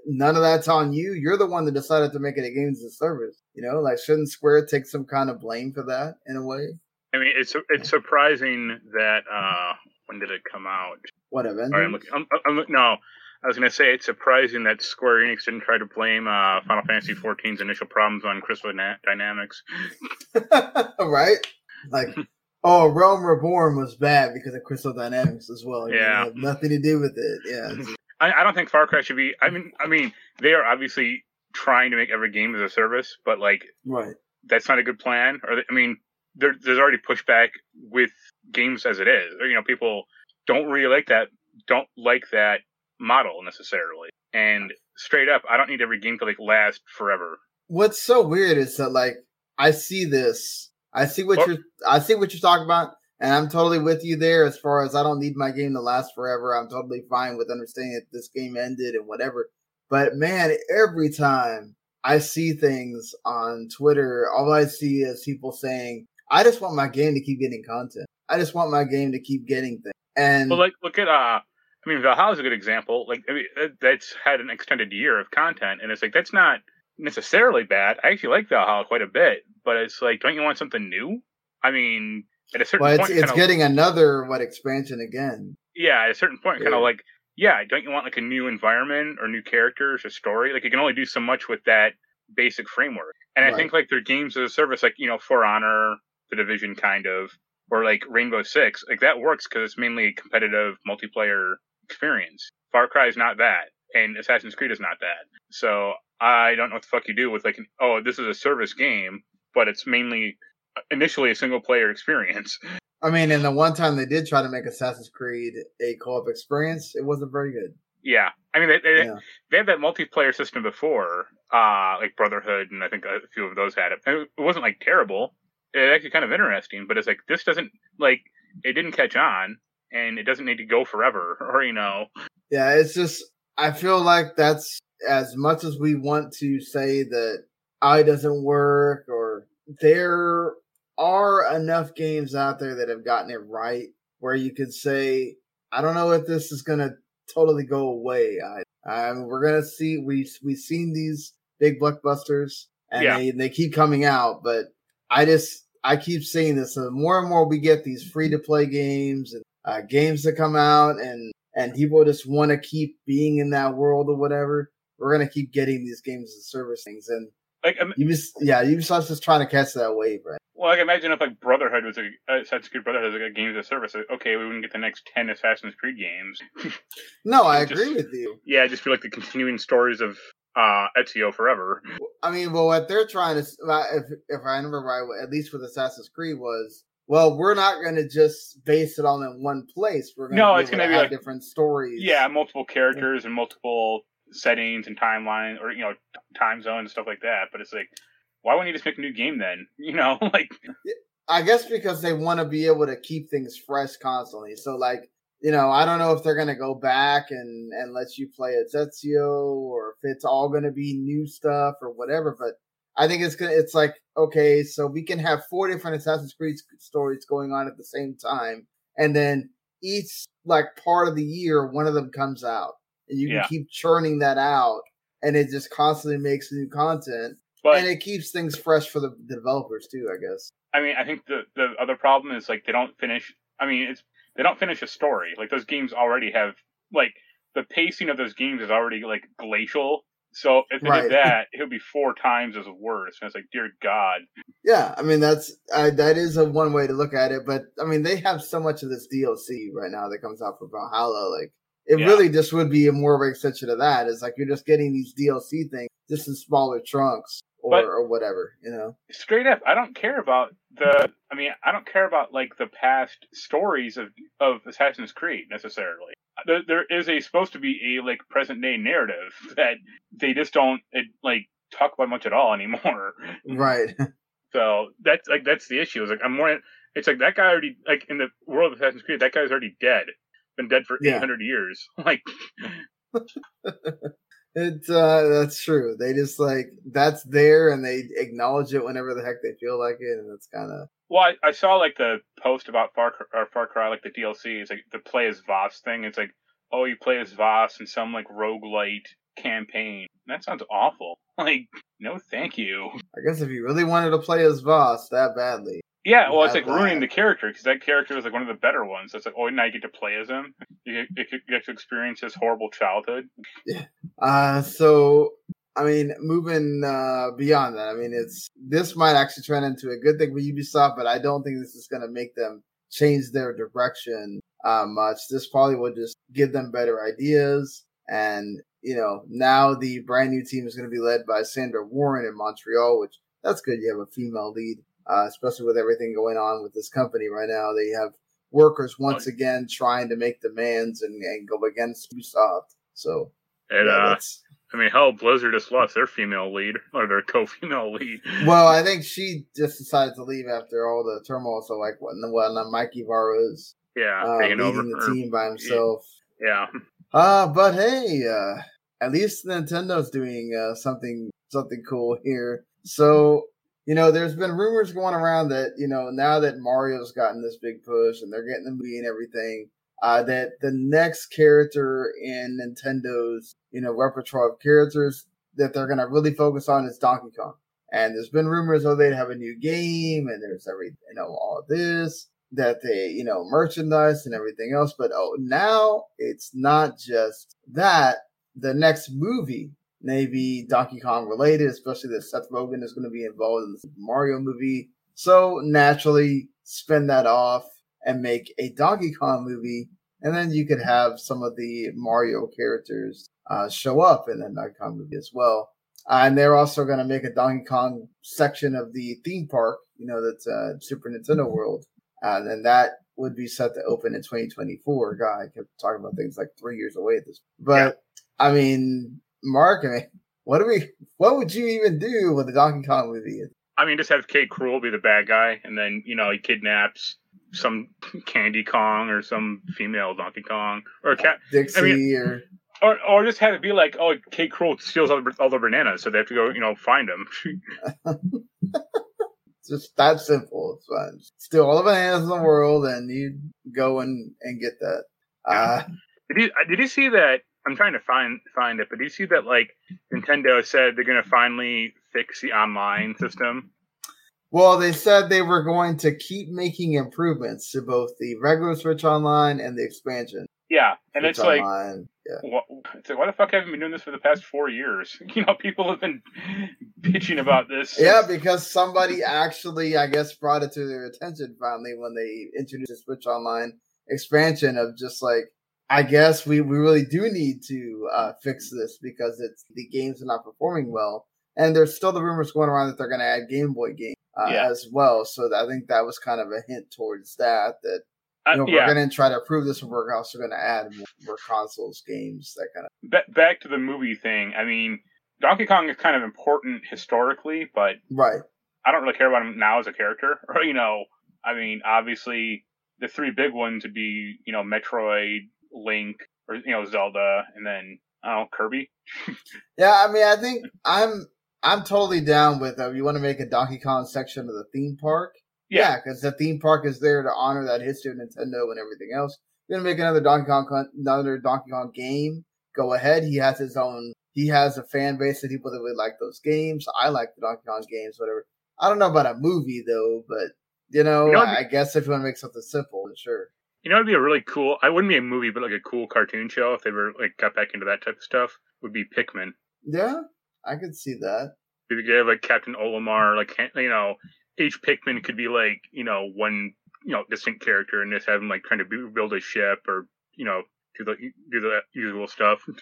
none of that's on you. You're the one that decided to make it a games as a service. You know, like shouldn't Square take some kind of blame for that in a way?
I mean, it's it's surprising that uh when did it come out?
What Avengers? Right,
I'm looking, I'm, I'm, no, I was going to say it's surprising that Square Enix didn't try to blame uh, Final Fantasy XIV's initial problems on Crystal Dynamics.
right? Like, oh, Realm Reborn was bad because of Crystal Dynamics as well.
Yeah,
nothing to do with it. Yeah.
I, I, don't think Far Cry should be. I mean, I mean, they are obviously trying to make every game as a service, but like,
right?
That's not a good plan. Or I mean, there, there's already pushback with games as it is. Or, you know, people don't really like that. Don't like that model necessarily. And straight up, I don't need every game to like last forever.
What's so weird is that like I see this, I see what you're, I see what you're talking about, and I'm totally with you there. As far as I don't need my game to last forever, I'm totally fine with understanding that this game ended and whatever. But man, every time I see things on Twitter, all I see is people saying, "I just want my game to keep getting content. I just want my game to keep getting things." And
well, like look at uh I mean, Valhalla is a good example. Like, I mean, that's had an extended year of content, and it's like that's not necessarily bad. I actually like Valhalla quite a bit, but it's like, don't you want something new? I mean, at a certain
well,
point,
it's, it's getting another what expansion again.
Yeah, at a certain point, yeah. kind of like, yeah, don't you want like a new environment or new characters or story? Like, you can only do so much with that basic framework. And right. I think like their games as a service, like you know, For Honor, The Division, kind of, or like Rainbow Six, like that works because it's mainly competitive multiplayer experience. Far Cry is not that, and Assassin's Creed is not that. So I don't know what the fuck you do with like, an, oh, this is a service game, but it's mainly initially a single player experience.
I mean, and the one time they did try to make Assassin's Creed a co-op experience, it wasn't very good.
Yeah, I mean, they they, yeah. they had that multiplayer system before, uh, like Brotherhood, and I think a few of those had it. it wasn't like terrible. It actually kind of interesting, but it's like this doesn't like it didn't catch on and it doesn't need to go forever or you know
yeah it's just i feel like that's as much as we want to say that i doesn't work or there are enough games out there that have gotten it right where you could say I don't know if this is gonna totally go away. I, um, we're gonna see we we've seen these big blockbusters and yeah. they they keep coming out, but I just I keep seeing this. So more and more we get these free to play games and uh, games to come out, and and people just want to keep being in that world or whatever. We're gonna keep getting these games and service things, and like um, just yeah, Ubisoft's just just trying to catch that wave, right?
Well, like imagine if like Brotherhood was a uh, Assassin's Creed Brotherhood was like a game as a service. Like, okay, we wouldn't get the next ten Assassin's Creed games.
no, I agree with you.
Yeah, I just feel like the continuing stories of uh, Ezio forever.
I mean, well, what they're trying to, if if I remember right, at least with Assassin's Creed was, well, we're not going to just base it all in one place. We're going
no, it's going to be like
different stories.
Yeah, multiple characters and multiple settings and timeline, or you know, time zone and stuff like that. But it's like, why wouldn't you just make a new game then? You know, like.
I guess because they want to be able to keep things fresh constantly. So, like, you know, I don't know if they're gonna go back and and let you play Ezio or if it's all gonna be new stuff or whatever. But I think it's gonna. It's like okay, so we can have four different Assassin's Creed stories going on at the same time, and then each like part of the year, one of them comes out, and you can yeah. keep churning that out, and it just constantly makes new content, but, and it keeps things fresh for the, the developers too. I guess.
I mean, I think the the other problem is like they don't finish. I mean, it's they don't finish a story. Like those games already have like the pacing of those games is already like glacial. So if they right. did that, it would be four times as worse. And it's like, dear God.
Yeah, I mean that's uh, that is a one way to look at it. But I mean, they have so much of this DLC right now that comes out for Valhalla. Like it yeah. really just would be a more of an extension of that. It's like you're just getting these DLC things just in smaller chunks or, but or whatever, you know.
Straight up, I don't care about the. I mean, I don't care about like the past stories of of Assassin's Creed necessarily. There, there is a supposed to be a like present day narrative that they just don't it, like talk about much at all anymore.
Right.
So that's like that's the issue. It's like I'm more. It's like that guy already like in the world of Assassin's Creed. That guy's already dead. Been dead for yeah. 800 years. Like.
It's uh that's true. They just like that's there and they acknowledge it whenever the heck they feel like it, and it's kind of.
Well, I, I, saw like the post about Far or Far Cry, like the DLC. It's like the play as Vaas thing. It's like, oh, you play as Vaas in some like rogue roguelite campaign. That sounds awful. Like, no, thank you.
I guess if you really wanted to play as Vaas that badly,
yeah, well, it's like ruining the character because that character is like one of the better ones. It's like, oh, now you get to play as him. You get, you get to experience his horrible childhood.
Yeah. Uh, so I mean, moving uh, beyond that, I mean, it's this might actually turn into a good thing for Ubisoft, but I don't think this is going to make them change their direction uh, much. This probably will just give them better ideas. And, you know, now the brand new team is going to be led by Sandra Warren in Montreal, which that's good. You have a female lead uh, especially with everything going on with this company right now. They have workers once again trying to make demands and, and go against Ubisoft. So,
and yeah, uh, I mean, hell, Blizzard just lost their female lead or their co-female lead.
Well, I think she just decided to leave after all the turmoil. So, like, what? Well, now Mike Ybarra's
yeah,
uh, leading over, the team by himself.
Yeah.
Uh, but hey, uh, at least Nintendo's doing uh, something something cool here. So you know, there's been rumors going around that, you know, now that Mario's gotten this big push and they're getting the movie and everything, uh, that the next character in Nintendo's, you know, repertoire of characters that they're to really focus on is Donkey Kong. And there's been rumors, oh, they'd have a new game and there's every, you know, all this, that they, you know, merchandise and everything else. But oh, now it's not just that. The next movie maybe Donkey Kong related, especially that Seth Rogen is going to be involved in the Mario movie. So naturally, spin that off and make a Donkey Kong movie, and then you could have some of the Mario characters uh, show up in the Donkey Kong movie as well. Uh, and they're also going to make a Donkey Kong section of the theme park, you know, that's uh, Super Nintendo World. Uh, and that would be set to open in 2024. God, I kept talking about things like three years away at this. But yeah. I mean, Marc, I mean, what do we? What would you even do with a Donkey Kong movie?
I mean, just have K. Rool be the bad guy, and then you know he kidnaps some Candy Kong or some female Donkey Kong or cat
Dixie I mean, or.
Or, or just have it be like, oh, K. Rool steals all the, all the bananas, so they have to go, you know, find them.
just that simple. It's fine. Steal all the bananas in the world, and you go and, and get that. Uh,
did you did you see that? I'm trying to find find it, but did you see that like Nintendo said they're going to finally fix the online system?
Well, they said they were going to keep making improvements to both the regular Switch Online and the expansion.
Yeah, and Switch it's
like,
yeah. What, it's like, why the fuck haven't been doing this for the past four years? You know, people have been bitching about this.
Yeah, because somebody actually, I guess, brought it to their attention finally when they introduced the Switch Online expansion of just like, I guess we, we really do need to uh, fix this because it's the games are not performing well. And there's still the rumors going around that they're going to add Game Boy games uh, yeah. as well. So I think that was kind of a hint towards that. That you know, uh, yeah. we're going to try to prove this and we're Also, going to add more, more, consoles, games, that kind of.
Ba- back to the movie thing. I mean, Donkey Kong is kind of important historically, but
right.
I don't really care about him now as a character. Or you know, I mean, obviously the three big ones would be you know Metroid, Link, or you know Zelda, and then I don't know Kirby.
yeah, I mean, I think I'm I'm totally down with uh, you want to make a Donkey Kong section of the theme park. Yeah, because yeah, the theme park is there to honor that history of Nintendo and everything else. You're gonna make another Donkey Kong another Donkey Kong game. Go ahead. He has his own. He has a fan base of people that would like those games. I like the Donkey Kong games. Whatever. I don't know about a movie though, but you know, you know I, I guess if you want to make something simple, sure.
You know, it'd be a really cool. I wouldn't be a movie, but like a cool cartoon show if they were like got back into that type of stuff. Would be Pikmin.
Yeah, I could see that.
You could have like Captain Olimar, like you know, each Pikmin could be like you know one you know distinct character, and just have him like trying to build a ship or you know do the do the usual stuff.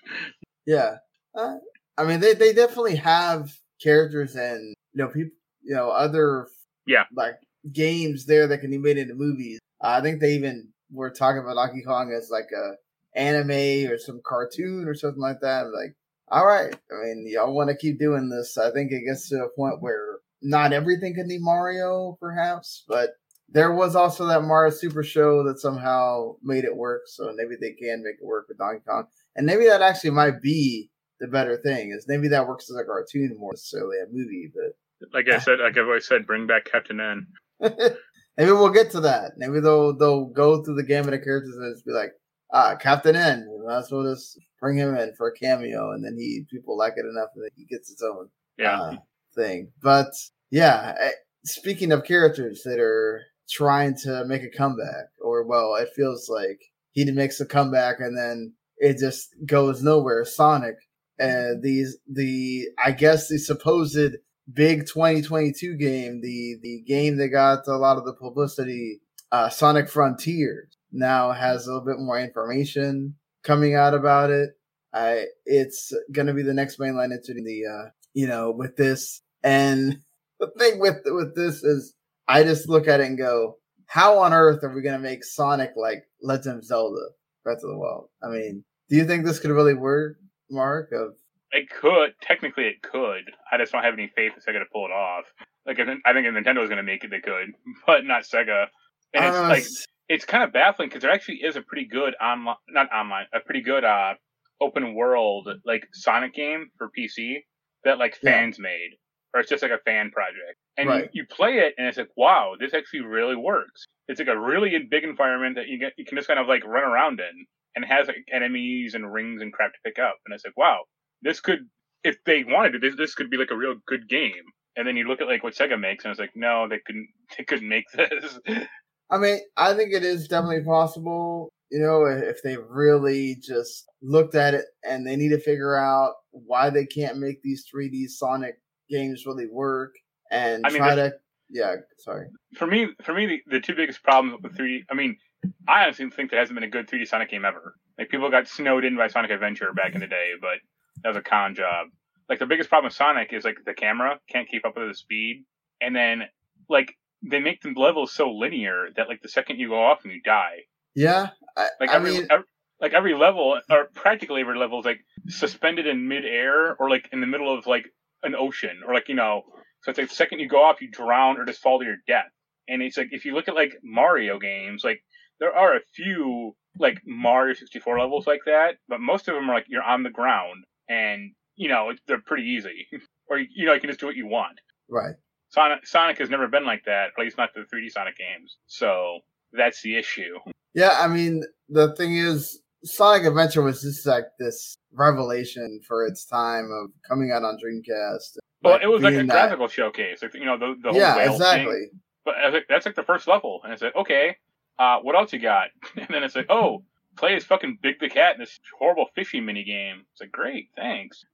Yeah, uh, I mean they they definitely have characters and you know people you know other
yeah
like games there that can be made into movies. Uh, I think they even were talking about Donkey Kong as like a anime or some cartoon or something like that. Like all right. I mean, y'all want to keep doing this. I think it gets to a point where not everything can be Mario, perhaps, but there was also that Mario Super Show that somehow made it work. So maybe they can make it work with Donkey Kong, and maybe that actually might be the better thing. Is maybe that works as a cartoon more necessarily a movie, but
like I said, like I've always said, bring back Captain N.
maybe we'll get to that. Maybe they'll they'll go through the gamut of characters and just be like, ah, Captain N. That's what us bring him in for a cameo, and then he people like it enough that he gets his own
yeah. uh,
thing. But yeah, speaking of characters that are trying to make a comeback, or well, it feels like he makes a comeback and then it just goes nowhere. Sonic, uh, these the I guess the supposed big 2022 game, the the game that got a lot of the publicity, uh, Sonic Frontiers now has a little bit more information coming out about it. I it's gonna be the next mainline into the uh you know with this and the thing with with this is I just look at it and go, how on earth are we gonna make Sonic like Legend of Zelda Breath of the Wild? I mean, do you think this could really work, Marc? Of
it could technically it could. I just don't have any faith that Sega to pull it off. Like I think if Nintendo was gonna make it, they could, but not Sega. And it's uh, like it's kind of baffling because there actually is a pretty good online, not online, a pretty good uh, open world like Sonic game for PC that like fans yeah. made, or it's just like a fan project. And right. you, you play it, and it's like, wow, this actually really works. It's like a really big environment that you get, you can just kind of like run around in, and has like enemies and rings and crap to pick up. And it's like, wow, this could, if they wanted to, this this could be like a real good game. And then you look at like what Sega makes, and it's like, no, they couldn't, they couldn't make this.
I mean, I think it is definitely possible. You know, if they really just looked at it and they need to figure out why they can't make these 3D Sonic games really work and I mean, try to. Yeah, sorry.
For me, for me, the, the two biggest problems with 3D. I mean, I honestly think there hasn't been a good 3D Sonic game ever. Like people got snowed in by Sonic Adventure back in the day, but that was a con job. Like the biggest problem with Sonic is like the camera can't keep up with the speed, and then like they make the levels so linear that like the second you go off and you die.
Yeah, I,
like
I
every,
mean,
every, like every level or practically every level is like suspended in midair or like in the middle of like an ocean or like you know. So it's like the second you go off, you drown or just fall to your death. And it's like if you look at like Mario games, like there are a few like Mario 64 levels like that, but most of them are like you're on the ground and you know they're pretty easy, or you know you can just do what you want.
Right.
Sonic Sonic has never been like that, at least not the 3D Sonic games. So that's the issue.
Yeah, I mean, the thing is, Sonic Adventure was just like this revelation for its time of coming out on Dreamcast.
Well, like, it was like a that... graphical showcase, like, you know, the, the
yeah, exactly.
Thing. But that's like the first level, and it's like, okay, uh, what else you got? And then it's like, oh, play as fucking Big the Cat in this horrible fishing mini game. It's like, great, thanks.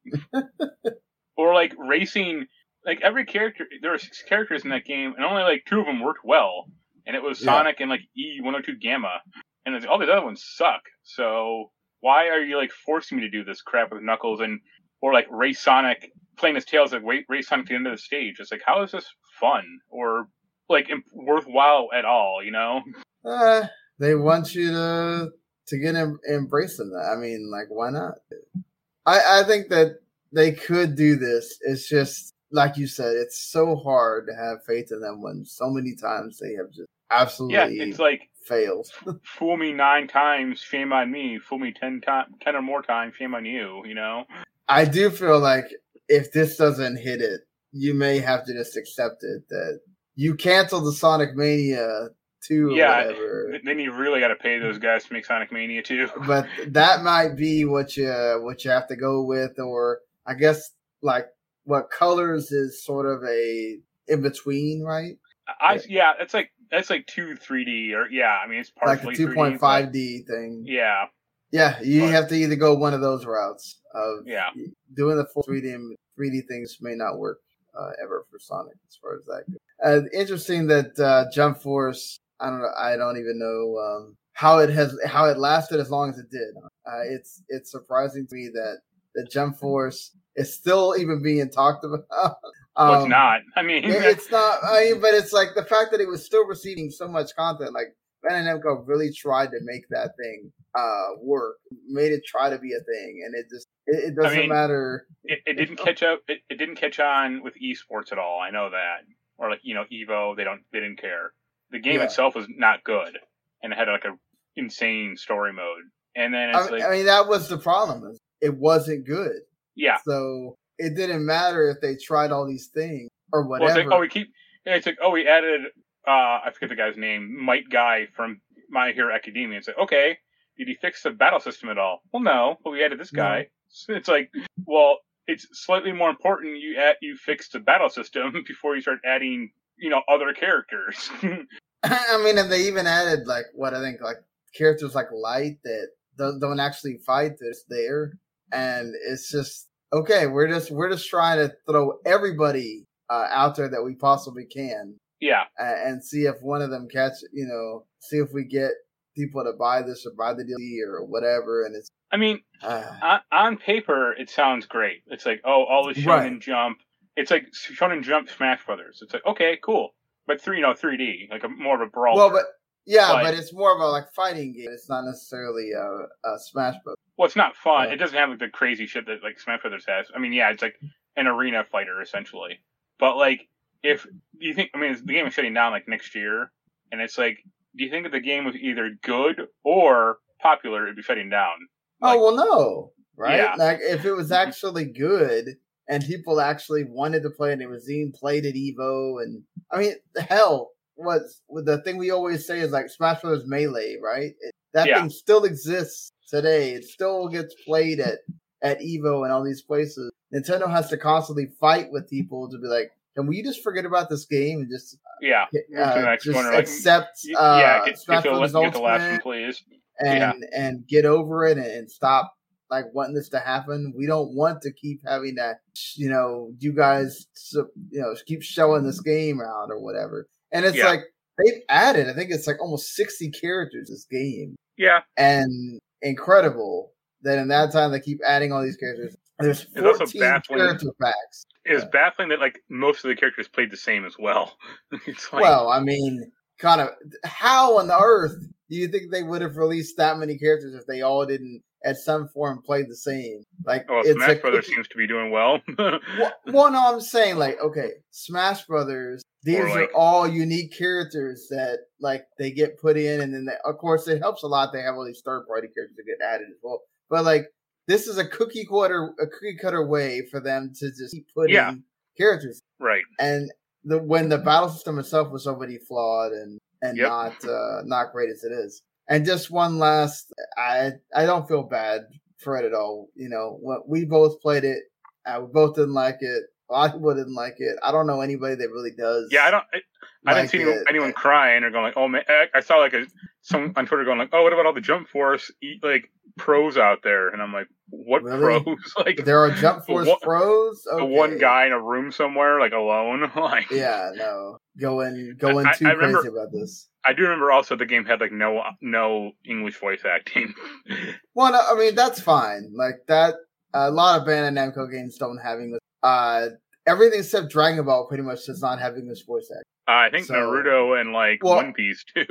or like racing, like every character, there were six characters in that game, and only like two of them worked well, and it was Sonic and like E102 Gamma, and it's, all these other ones suck. So why are you like forcing me to do this crap with Knuckles and or like race Sonic playing his tails like wait race Sonic to the end of the stage? It's like how is this fun or like worthwhile at all? You know?
Uh, they want you to to get em- embracing that. I mean, like, why not? I I think that they could do this. It's just like you said, it's so hard to have faith in them when so many times they have just absolutely
yeah. It's like
failed.
fool me nine times, shame on me. Fool me ten times, ten or more times, shame on you. You know.
I do feel like if this doesn't hit it, you may have to just accept it that you canceled the Sonic Mania two yeah,
then you really got to pay those guys to make Sonic Mania too.
but that might be what you what you have to go with, or I guess like what colors is sort of a in between, right?
I yeah, it's like that's like two three D or yeah, I mean it's partially
like a two point five D thing.
Yeah,
yeah, you but, have to either go one of those routes of
yeah
doing the full three D three D things may not work uh, ever for Sonic as far as that goes. Uh, interesting that uh, Jump Force I don't know. I don't even know um, how it has how it lasted as long as it did. Uh, it's it's surprising to me that the Jump Force is still even being talked about.
um, well, it's not. I mean,
it's not. I mean, but it's like the fact that it was still receiving so much content. Like Bandai Namco really tried to make that thing uh, work, made it try to be a thing, and it just it, it doesn't I mean, matter.
It, it didn't catch up. It, it didn't catch on with esports at all. I know that, or like you know Evo, they don't they didn't care the game yeah. itself was not good, and it had like a insane story mode. And then
I,
like,
I mean, that was the problem. It wasn't good.
Yeah.
So it didn't matter if they tried all these things or whatever.
Well, it's like, oh, we keep. It's like, oh, we added. Uh, I forget the guy's name. Might guy from My Hero Academia. It's like, okay, did he fix the battle system at all? Well, no, but we added this guy. No. It's like, well, it's slightly more important you add, you fix the battle system before you start adding you know other characters.
I mean, and they even added like what I think like characters like Light that don't, don't actually fight that's there, and it's just okay. We're just we're just trying to throw everybody uh, out there that we possibly can.
Yeah,
and, and see if one of them catch you know see if we get people to buy this or buy the DLC or whatever. And it's
I mean, uh, on, on, paper it sounds great. It's like oh all the Shonen right. Jump it's like Shonen Jump Smash Brothers. It's like okay, cool, but three, you know, 3D, like a more of a brawl.
Well, but yeah, but, but, it's more of a like fighting game. It's not necessarily a, a Smash Brothers.
Well, it's not fun. it doesn't have like the crazy shit that like Smash Brothers has. I mean, yeah, it's like an arena fighter essentially. But like, if do you think? I mean, the game is shutting down like next year, and it's like, do you think if the game was either good or popular, it'd be shutting down?
Oh, like, oh well, no, right? Yeah. Like if it was mm-hmm. actually good and people actually wanted to play it. And Razine played at Evo, and I mean, hell, what's the thing we always say is like Smash Bros. Melee, right? It, that yeah. thing still exists today. It still gets played at at Evo and all these places. Nintendo has to constantly fight with people to be like, can we just forget about this game and just
yeah,
uh, just one, accept like, uh, yeah, get, Smash get,
the, get the last one, please,
and yeah. and get over it and, and stop like wanting this to happen. We don't want to keep having that, you know, you guys, you know, keep showing this game out or whatever. And it's yeah. like they've added, I think it's like almost sixty characters this game.
Yeah,
and incredible that in that time they keep adding all these characters. There's fourteen character packs.
It's yeah. baffling that like most of the characters played the same as well.
like, well, I mean, kind of how on the earth do you think they would have released that many characters if they all didn't at some form play the same. Like,
oh, Smash Brothers seems to be doing well.
well. well, no, I'm saying like, okay, Smash Brothers. These like, are all unique characters that like they get put in, and then they, of course it helps a lot. They have all these third party characters that get added as well. But like, this is a cookie cutter, a cookie cutter way for them to just keep putting yeah. characters,
right?
And the when the battle system itself was already flawed and and yep. not uh, not great as it is. And just one last, I I don't feel bad for it at all. You know, we both played it, uh, we both didn't like it. A lot of people didn't like it. I don't know anybody that really does.
Yeah, I don't. I, I didn't see it. anyone crying or going like, "Oh man!" I, saw like a some on Twitter going like, "Oh, what about all the Jump Force like pros out there?" And I'm like, "What really? pros? like
there are Jump Force one, pros?
Okay. one guy in a room somewhere like alone? like
yeah, no, going going I, too I crazy remember, about this."
I do remember also the game had like no no English voice acting.
well, no, I mean that's fine. Like that, a lot of Bandai Namco games don't have English. Uh, everything except Dragon Ball pretty much does not have English voice acting.
Uh, I think so, Naruto and like well, One Piece too.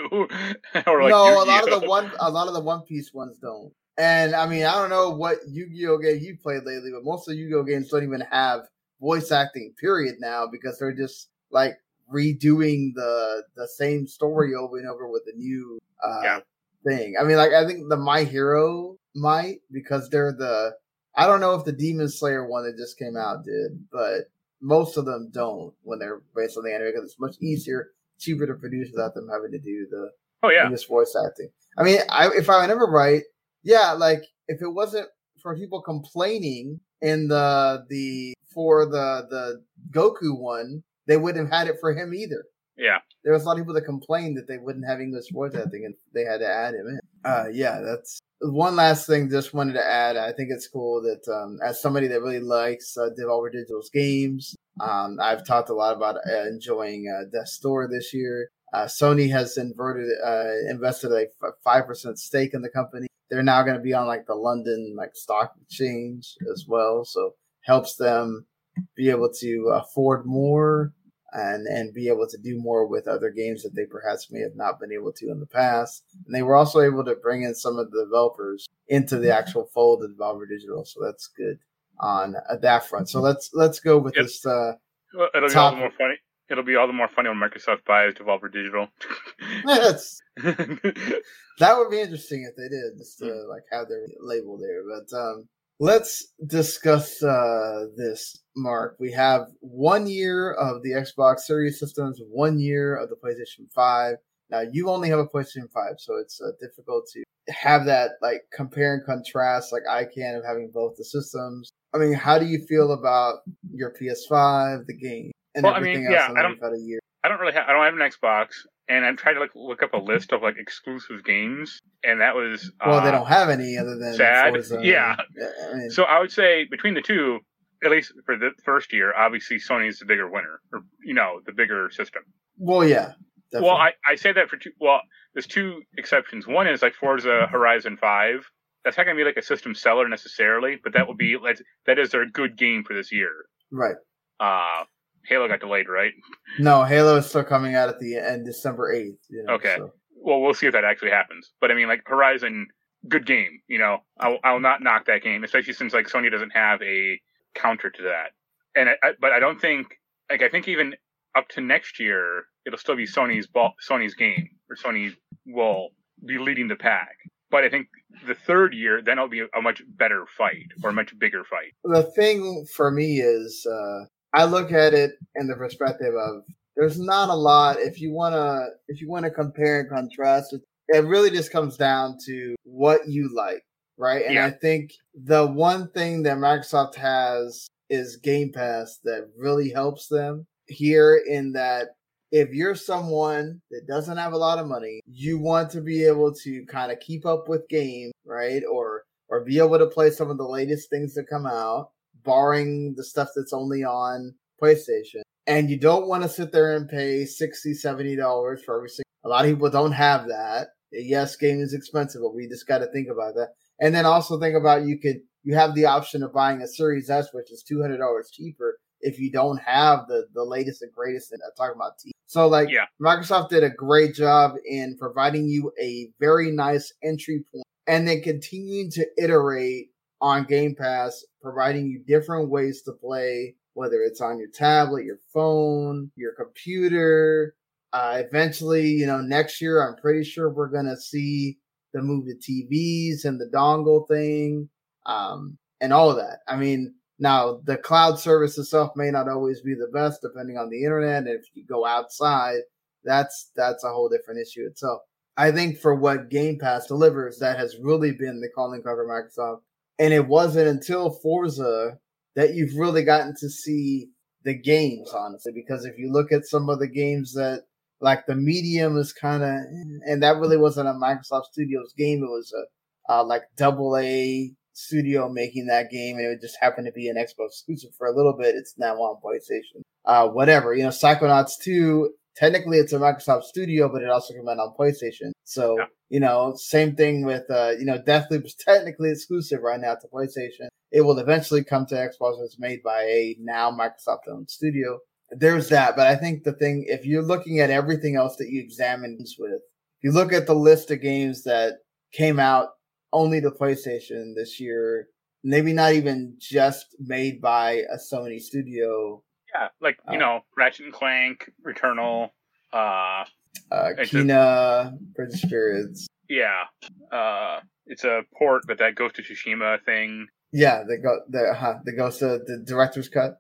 or like no, Yu-Gi-Oh. a lot of the one a lot of the One Piece ones don't. And I mean, I don't know what Yu-Gi-Oh game you played lately, but most of the Yu-Gi-Oh games don't even have voice acting. Period. Now because they're just like redoing the the same story over and over with a new uh, yeah. thing. I mean, like I think the My Hero might because they're the I don't know if the Demon Slayer one that just came out did, but most of them don't when they're based on the anime because it's much easier, cheaper to produce without them having to do the
oh yeah
voice acting. I mean, I, if I remember right, yeah, like if it wasn't for people complaining in the the for the the Goku one, they wouldn't have had it for him either.
Yeah,
there was a lot of people that complained that they wouldn't have English voice acting and they had to add him in. Uh, yeah, that's one last thing. Just wanted to add. I think it's cool that um, as somebody that really likes uh, Devolver Digital's games, um, I've talked a lot about uh, enjoying uh, Death's Door this year. Uh, Sony has inverted, uh, invested a five percent stake in the company. They're now going to be on like the London like stock exchange as well, so helps them be able to afford more and and be able to do more with other games that they perhaps may have not been able to in the past. And they were also able to bring in some of the developers into the actual fold of Devolver Digital, so that's good on that front. So let's let's go with yep. this. Uh,
it'll be all the more funny. It'll be all the more funny when Microsoft buys Devolver Digital.
that would be interesting if they did, just to like have their label there. But um, let's discuss uh, this, Marc. We have one year of the Xbox Series systems, one year of the PlayStation 5. Now, you only have a PlayStation 5, so it's uh, difficult to have that like compare and contrast like I can of having both the systems. I mean, how do you feel about your PS5, the game, and well, everything I mean? Yeah, I don't.
A year? I don't really. have. I don't have an Xbox, and I'm trying to like look up a list of like exclusive games, and that was
well, uh, they don't have any other than
sad. Forza. Yeah. I mean, so I would say between the two, at least for the first year, obviously Sony's the bigger winner, or you know, the bigger system.
Well, yeah.
Definitely. Well, I, I say that for two. Well, there's two exceptions. One is like Forza Horizon Five. That's not going to be like a system seller necessarily, but that will be that is their good game for this year.
Right.
Uh Halo got delayed, right?
No, Halo is still coming out at the end December eighth. You know,
okay. So. Well, we'll see if that actually happens. But I mean, like Horizon, good game. You know, I'll, I'll not knock that game, especially since like Sony doesn't have a counter to that. And I, I, but I don't think like I think even up to next year, it'll still be Sony's ball, Sony's game, or Sony will be leading the pack. But I think the third year, then it'll be a much better fight or a much bigger fight.
The thing for me is, uh, I look at it in the perspective of there's not a lot. If you wanna, if you wanna compare and contrast, it, it really just comes down to what you like, right? And yeah. I think the one thing that Microsoft has is Game Pass that really helps them here in that if you're someone that doesn't have a lot of money, you want to be able to kind of keep up with games, right? Or or be able to play some of the latest things that come out, barring the stuff that's only on PlayStation. And you don't want to sit there and pay 60 $70 for every single. A lot of people don't have that. Yes, game is expensive, but we just got to think about that. And then also think about you could you have the option of buying a Series S, which is two hundred dollars cheaper if you don't have the the latest and greatest. And I'm uh, talking about T. So like, yeah. Microsoft did a great job in providing you a very nice entry point, and then continuing to iterate on Game Pass, providing you different ways to play, whether it's on your tablet, your phone, your computer. Uh, eventually, you know, next year, I'm pretty sure we're gonna see the move to TVs and the dongle thing, um, and all of that. I mean, now, the cloud service itself may not always be the best, depending on the internet. And if you go outside, that's that's a whole different issue itself. I think for what Game Pass delivers, that has really been the calling card for Microsoft. And it wasn't until Forza that you've really gotten to see the games, honestly, because if you look at some of the games that like the medium is kind of, and that really wasn't a Microsoft Studios game. It was a uh, like double A studio making that game, and it just happened to be an Xbox exclusive for a little bit. It's now on PlayStation. Uh, whatever, you know, Psychonauts 2 technically it's a Microsoft studio, but it also came out on PlayStation. So, yeah. You know, same thing with, uh, you know, Deathloop is technically exclusive right now to PlayStation. It will eventually come to Xbox. It's made by a now Microsoft owned studio. There's that. But I think the thing, if you're looking at everything else that you examine with, if you look at the list of games that came out only to PlayStation this year, maybe not even just made by a Sony studio,
yeah, like you uh, know, Ratchet and Clank, Returnal, uh,
uh Kena, Bridge of Spirits.
Yeah, uh, it's a port, but that Ghost of Tsushima thing.
Yeah, the go the uh, the Ghost of the director's cut.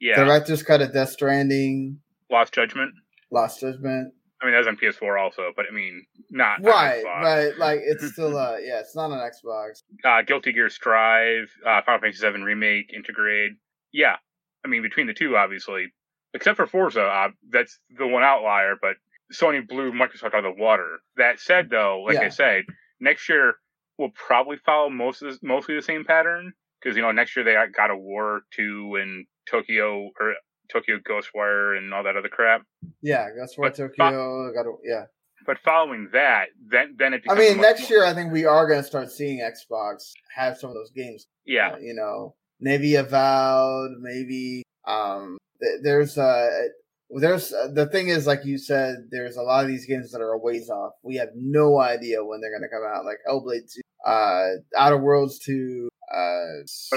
Yeah,
director's cut of Death Stranding.
Lost Judgment.
Lost Judgment.
I mean, that's on PS4 also, but I mean, not
right, right. Like it's still, uh, yeah, it's not on Xbox.
Uh, Guilty Gear Strive, uh, Final Fantasy VII Remake, Intergrade. Yeah, I mean, between the two, obviously, except for Forza, uh, that's the one outlier. But Sony blew Microsoft out of the water. That said, though, like yeah. I said, next year will probably follow most of the, mostly the same pattern because you know next year they got a War two and Tokyo or Tokyo Ghostwire and all that other crap.
Yeah, Ghostwire but Tokyo. Fo- got yeah.
But following that, then then it.
I mean, next more- year I think we are going to start seeing Xbox have some of those games.
Yeah,
uh, you know, maybe Avowed, maybe um, th- there's uh there's uh, the thing is like you said there's a lot of these games that are a ways off. We have no idea when they're going to come out like Hellblade 2, uh Outer Worlds 2, uh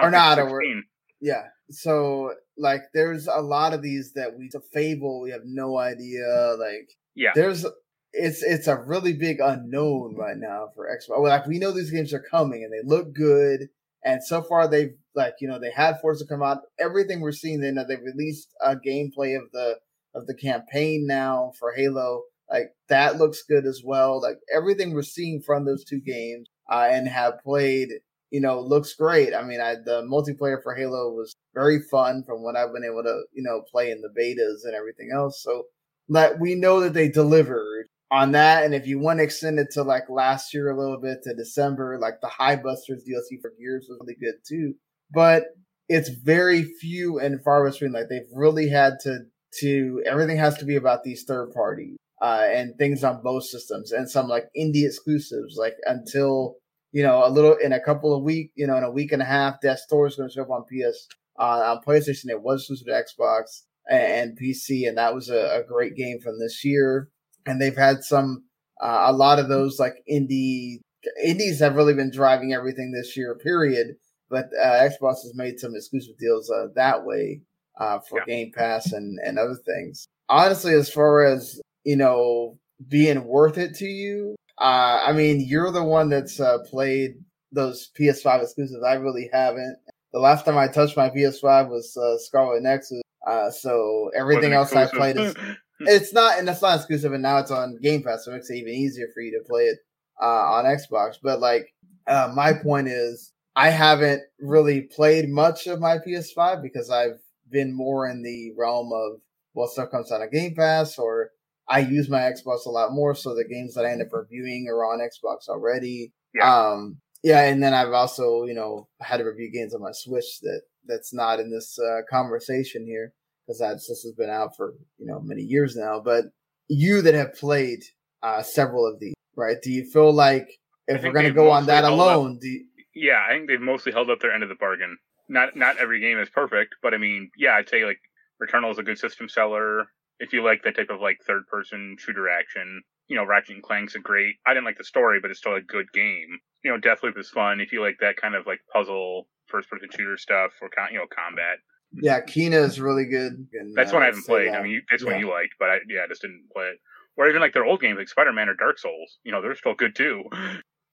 or not Outer Worlds. Yeah. So like there's a lot of these that we to Fable we have no idea like
yeah.
There's it's it's a really big unknown right now for Xbox. Like we know these games are coming and they look good and so far, they've like you know they had Forza come out. Everything we're seeing, they know they've released a gameplay of the of the campaign now for Halo. Like that looks good as well. Like everything we're seeing from those two games uh, and have played, you know, looks great. I mean, I, the multiplayer for Halo was very fun from what I've been able to you know play in the betas and everything else. So that we know that they delivered on that. And if you want to extend it to like last year a little bit to December, like the Hivebusters DLC for Gears was really good too. But it's very few and far between. Like they've really had to to everything has to be about these third parties uh, and things on both systems and some like indie exclusives. Like until you know a little in a couple of week, you know, in a week and a half, Death's Door is going to show up on PS uh, on PlayStation. It was exclusive to Xbox and, and PC, and that was a, a great game from this year and they've had some uh, a lot of those like indie indies have really been driving everything this year. Period. But uh, Xbox has made some exclusive deals uh, that way uh, for yeah. Game Pass and and other things. Honestly, as far as you know, being worth it to you, uh, I mean, you're the one that's uh, played those PS5 exclusives. I really haven't. The last time I touched my PS5 was Scarlet Nexus. so everything else I played is it's not, and it's not exclusive, and now it's on Game Pass, so it makes it even easier for you to play it uh, on Xbox. But like, uh, my point is, I haven't really played much of my PS5 because I've been more in the realm of well, stuff comes out on Game Pass, or I use my Xbox a lot more, so the games that I end up reviewing are on Xbox already. Yeah. Um, yeah, and then I've also, you know, had to review games on my Switch that that's not in this uh, conversation here because that this has been out for you know many years now. But you that have played uh, several of these, right? Do you feel like if we're going to go on that alone,
up,
you...
yeah, I think they've mostly held up their end of the bargain. Not not every game is perfect, but I mean, yeah, I'd say like Returnal is a good system seller. If you like that type of like third person shooter action, you know, Ratchet and Clank's a great. I didn't like the story, but it's still a good game. You know, Deathloop is fun if you like that kind of like puzzle first person shooter stuff or you know combat.
Yeah, Kena is really good.
And, That's uh, one I haven't played. That. I mean, it's yeah. one you liked, but I, yeah, I just didn't play it. Or even like their old games, like Spider Man or Dark Souls. You know, they're still good too.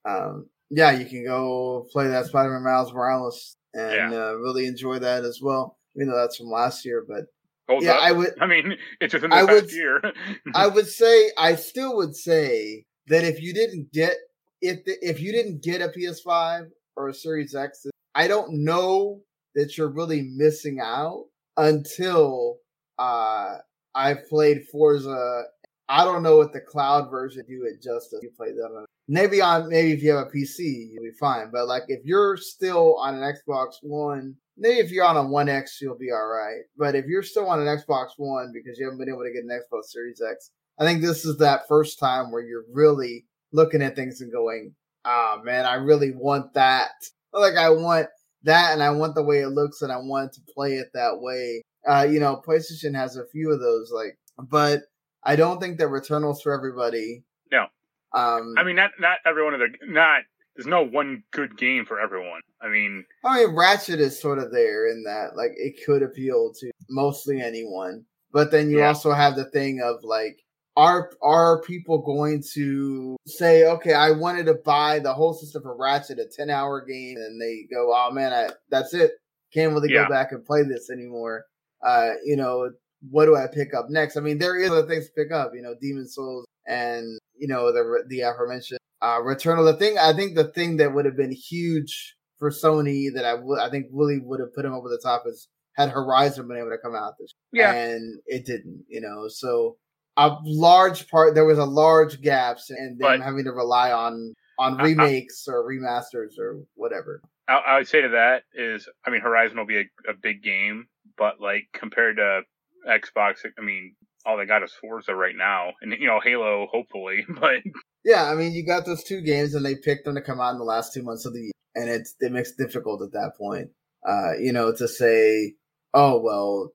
Um, yeah, you can go play that Spider Man Miles Morales and yeah. uh, really enjoy that as well. We know that's from last year, but
holds
yeah,
up.
I would.
I mean, it's within the
I
past
would-
year.
I would say I still would say that if you didn't get if the, if you didn't get a PS5 or a Series X, I don't know that you're really missing out until uh I played Forza. I don't know what the cloud version do it justice. You play that on maybe on maybe if you have a PC you'll be fine. But like if you're still on an Xbox One, maybe if you're on a One X you'll be all right. But if you're still on an Xbox One because you haven't been able to get an Xbox Series X, I think this is that first time where you're really looking at things and going, "Ah, man, I really want that. Like I want that, and I want the way it looks, and I want to play it that way." Uh, you know, PlayStation has a few of those, like, but I don't think that Returnal's for everybody. Um,
I mean, not not everyone of the not. There's no one good game for everyone. I mean,
I mean, Ratchet is sort of there in that, like, it could appeal to mostly anyone. But then you
Yeah.
also have the thing of like, are are people going to say, okay, I wanted to buy the whole system for Ratchet, a ten hour game, and they go, oh man, I, that's it, can't really
Yeah.
go back and play this anymore. Uh, you know, what do I pick up next? I mean, there is other things to pick up, you know, Demon's Souls and you know the the aforementioned uh, Returnal. The thing I think the thing that would have been huge for Sony that I would I think really would have put them over the top is had Horizon been able to come out this
yeah,
and it didn't, you know. So a large part there was a large gaps and them
But-
having to rely on on
I- I-
remakes or remasters or whatever.
I, I would say to that is, I mean, Horizon will be a, a big game, but like compared to Xbox, I mean, all they got is Forza right now, and you know, Halo, hopefully, but
Yeah, I mean you got those two games and they picked them to come out in the last two months of the year. And it's it makes it difficult at that point. Uh, you know, to say, oh well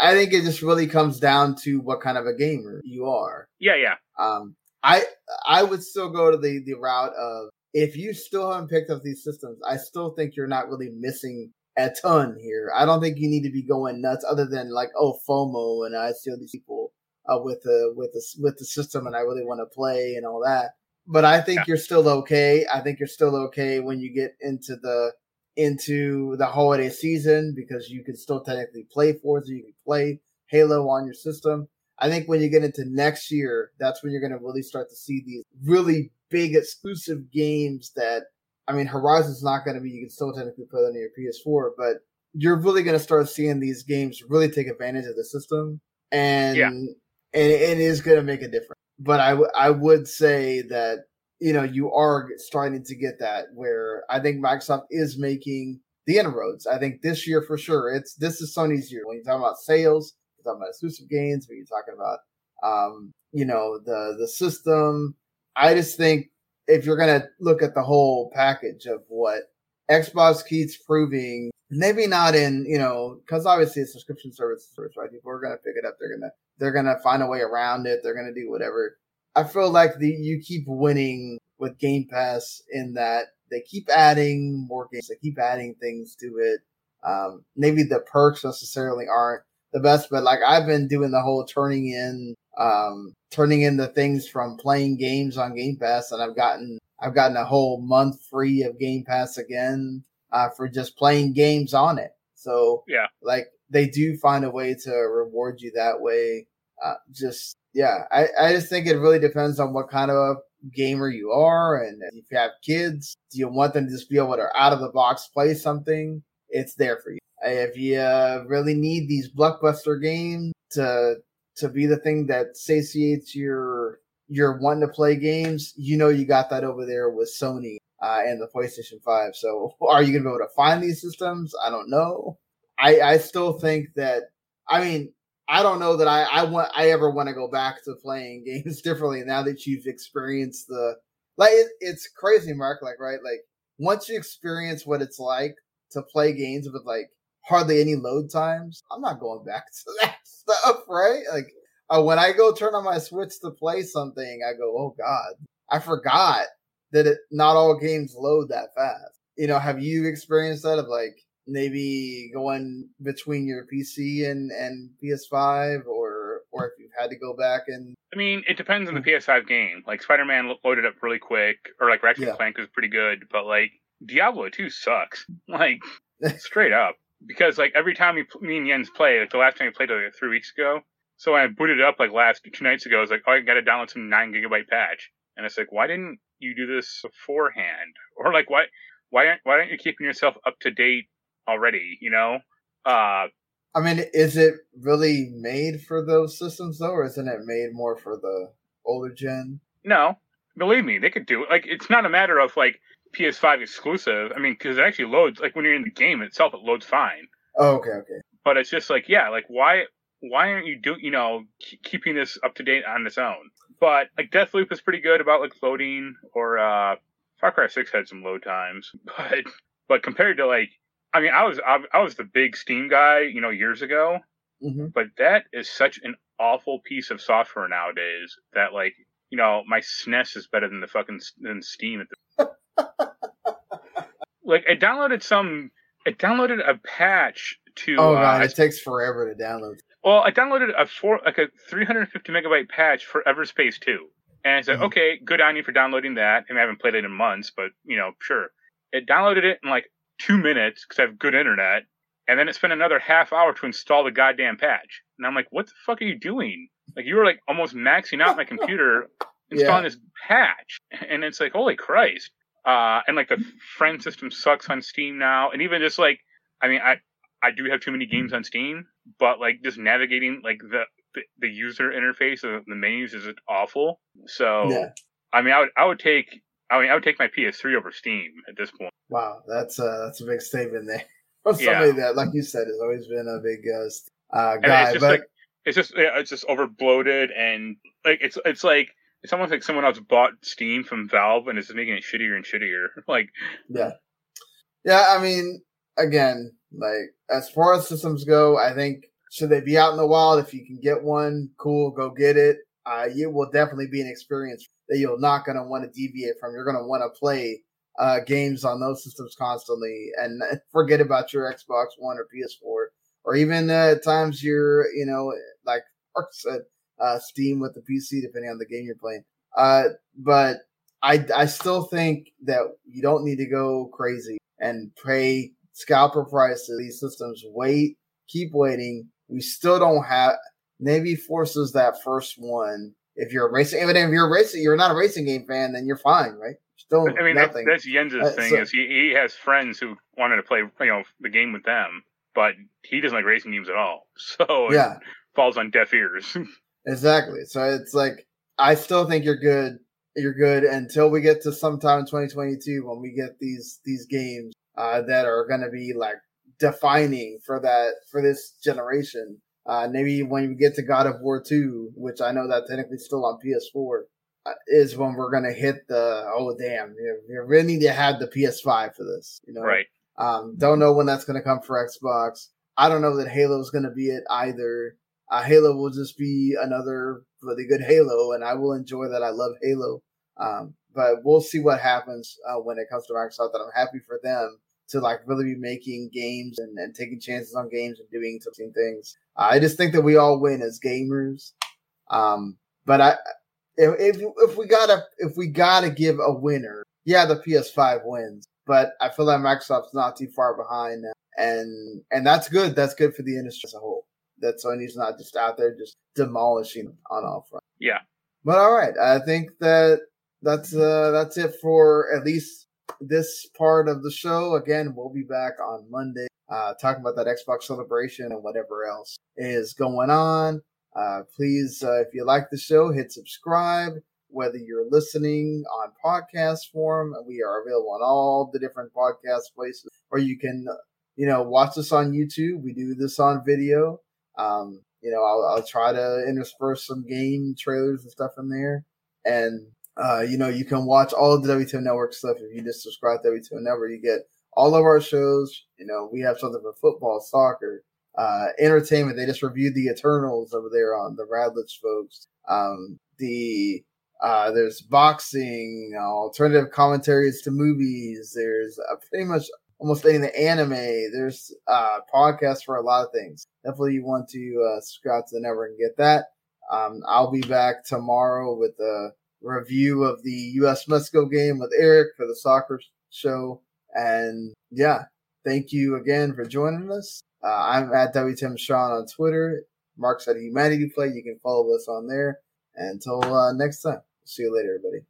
I think it just really comes down to what kind of a gamer you are.
yeah, yeah,
Um, I I would still go to the the route of if you still haven't picked up these systems, I still think you're not really missing a ton here. I don't think you need to be going nuts, other than like oh FOMO and I see all these people uh, with the with the with the system and I really want to play and all that. But I think
Yeah.
you're still okay. I think you're still okay when you get into the into the holiday season because you can still technically play Forza, you can play Halo on your system. I think when you get into next year, that's when you're going to really start to see these really big exclusive games that, I mean, Horizon's not going to be, you can still technically play that on your PS4, but you're really going to start seeing these games really take advantage of the system. And,
Yeah.
and it is going to make a difference. But I, w- I would say that, you know, you are starting to get that where I think Microsoft is making the inroads. I think this year for sure, it's, this is Sony's year. When you talk about sales, you're talking about exclusive games, when you're talking about, um, you know, the, the system. I just think if you're going to look at the whole package of what Xbox keeps proving, maybe not in, you know, cause obviously it's a subscription service, service, right? People are going to pick it up. They're going to, they're going to find a way around it. They're going to do whatever. I feel like the, you keep winning with Game Pass in that they keep adding more games. They keep adding things to it. Um, maybe the perks necessarily aren't the best, but like I've been doing the whole turning in, um, turning in the things from playing games on Game Pass, and I've gotten I've gotten a whole month free of Game Pass again uh, for just playing games on it. So
Yeah.
like they do find a way to reward you that way. Uh, just yeah, I I just think it really depends on what kind of gamer you are, and if you have kids, do you want them to just be able to out of the box play something? It's there for you. If you uh, really need these blockbuster games to to be the thing that satiates your your wanting to play games, you know you got that over there with Sony uh, and the PlayStation Five. So are you gonna be able to find these systems? I don't know. I I still think that I mean I don't know that I I want I ever want to go back to playing games differently now that you've experienced the like it, it's crazy, Marc. Like right, like once you experience what it's like to play games with like hardly any load times, I'm not going back to that stuff, right? Like uh, when I go turn on my Switch to play something, I go, oh god, I forgot that it not all games load that fast. You know, have you experienced that of like maybe going between your PC and and PS5, or or if you've had to go back and
I mean, it depends on the PS5 game. Like Spider-Man loaded up really quick, or like Ratchet
Yeah.
Clank was pretty good, but like Diablo 2 sucks. Like straight up. Because like every time we, me and Jens play, like the last time we played like three weeks ago. So when I booted it up like last two nights ago, I was like, oh, I got to download some nine gigabyte patch, and it's like, why didn't you do this beforehand? Or like, why why aren't why aren't you keeping yourself up to date already? You know. Uh,
I mean, is it really made for those systems though, or isn't it made more for the older gen?
No, believe me, they could do it. Like, it's not a matter of like PS5 exclusive. I mean, because it actually loads. Like when you're in the game itself, it loads fine.
Oh, okay, okay.
But it's just like, yeah, like why why aren't you doing you know keeping this up to date on its own? But like Deathloop is pretty good about like loading, or uh Far Cry Six had some load times, but but compared to like, I mean, I was I, I was the big Steam guy, you know, years ago. Mm-hmm. But that is such an awful piece of software nowadays that like you know my SNES is better than the fucking than Steam at the like I downloaded some. It downloaded a patch to.
Oh god, uh, it takes forever to download.
Well, I downloaded a four like a 350 megabyte patch for Everspace 2, and I said, mm-hmm. okay, good on you for downloading that. And I haven't played it in months, but you know, sure. It downloaded it in like two minutes because I have good internet, and then it spent another half hour to install the goddamn patch. And I'm like, what the fuck are you doing? Like you were like almost maxing out my computer installing yeah. this patch, and it's like, holy Christ! Uh, and like the friend system sucks on Steam now, and even just like, I mean, I I do have too many games on Steam, but like just navigating like the the, the user interface of the menus is awful. So yeah. I mean, I would I would take I mean I would take my PS3 over Steam at this point.
Wow, that's uh that's a big statement there. From somebody yeah. that, like you said, has always been a big uh, uh guy,
it's
but
like, it's just yeah, it's just over bloated and like it's it's like it's almost like someone else bought Steam from Valve and is making it shittier and shittier. like,
yeah, yeah. I mean, again, like as far as systems go, I think should they be out in the wild, if you can get one, cool, go get it. Uh, it will definitely be an experience that you're not going to want to deviate from. You're going to want to play uh, games on those systems constantly and forget about your Xbox One or PS4 or even uh, at times you're, you know, like Marc said, uh, Steam with the PC, depending on the game you're playing. Uh, but I, I still think that you don't need to go crazy and pay scalper prices. These systems wait, keep waiting. We still don't have. Navy forces that first one. If you're a racing, even if you're a racing, you're not a racing game fan, then you're fine, right?
Still, I mean, nothing. That's, that's Jens's uh, thing. So, is he, he has friends who wanted to play, you know, the game with them, but he doesn't like racing games at all. So yeah, falls on deaf ears.
Exactly. So it's like I still think you're good. You're good until we get to sometime in 2022 when we get these these games uh, that are going to be like defining for that for this generation. Uh, maybe when we get to God of War 2, which I know that technically still on PS4, uh, is when we're gonna hit the oh damn, you, you really need to have the PS5 for this. You know,
right?
Um, don't know when that's gonna come for Xbox. I don't know that Halo's gonna be it either uh, Halo will just be another really good Halo, and I will enjoy that. I love Halo, um, but we'll see what happens uh, when it comes to Microsoft. That I'm happy for them to like really be making games and, and taking chances on games and doing some things. I just think that we all win as gamers. Um, but I, if, if if we gotta if we gotta give a winner, yeah, the PS5 wins. But I feel like Microsoft's not too far behind, and and that's good. That's good for the industry as a whole that Sony's not just out there just demolishing on all fronts.
Yeah.
But all right, I think that that's uh that's it for at least this part of the show. Again, we'll be back on Monday, uh, talking about that Xbox celebration and whatever else is going on. Uh, please, uh, if you like the show, hit subscribe. Whether you're listening on podcast form, we are available on all the different podcast places, or you can, you know, watch us on YouTube. We do this on video. Um, you know, I'll, I'll try to intersperse some game trailers and stuff in there. And, uh, you know, you can watch all the WTO Network stuff. If you just subscribe to WTO Network, you get all of our shows. You know, we have something for football, soccer, uh, entertainment. They just reviewed the Eternals over there on the Radlitz folks. Um, the, uh, there's boxing, alternative commentaries to movies. There's uh, pretty much almost anything the anime. There's uh podcasts for a lot of things. Definitely you want to uh, subscribe to the network and get that. Um, I'll be back tomorrow with a review of the U.S. Mexico game with Eric for the soccer show. And yeah, thank you again for joining us. Uh, I'm at WTM Sean on Twitter. Marc's at Humanity Play. You can follow us on there. Until uh, next time, see you later, everybody.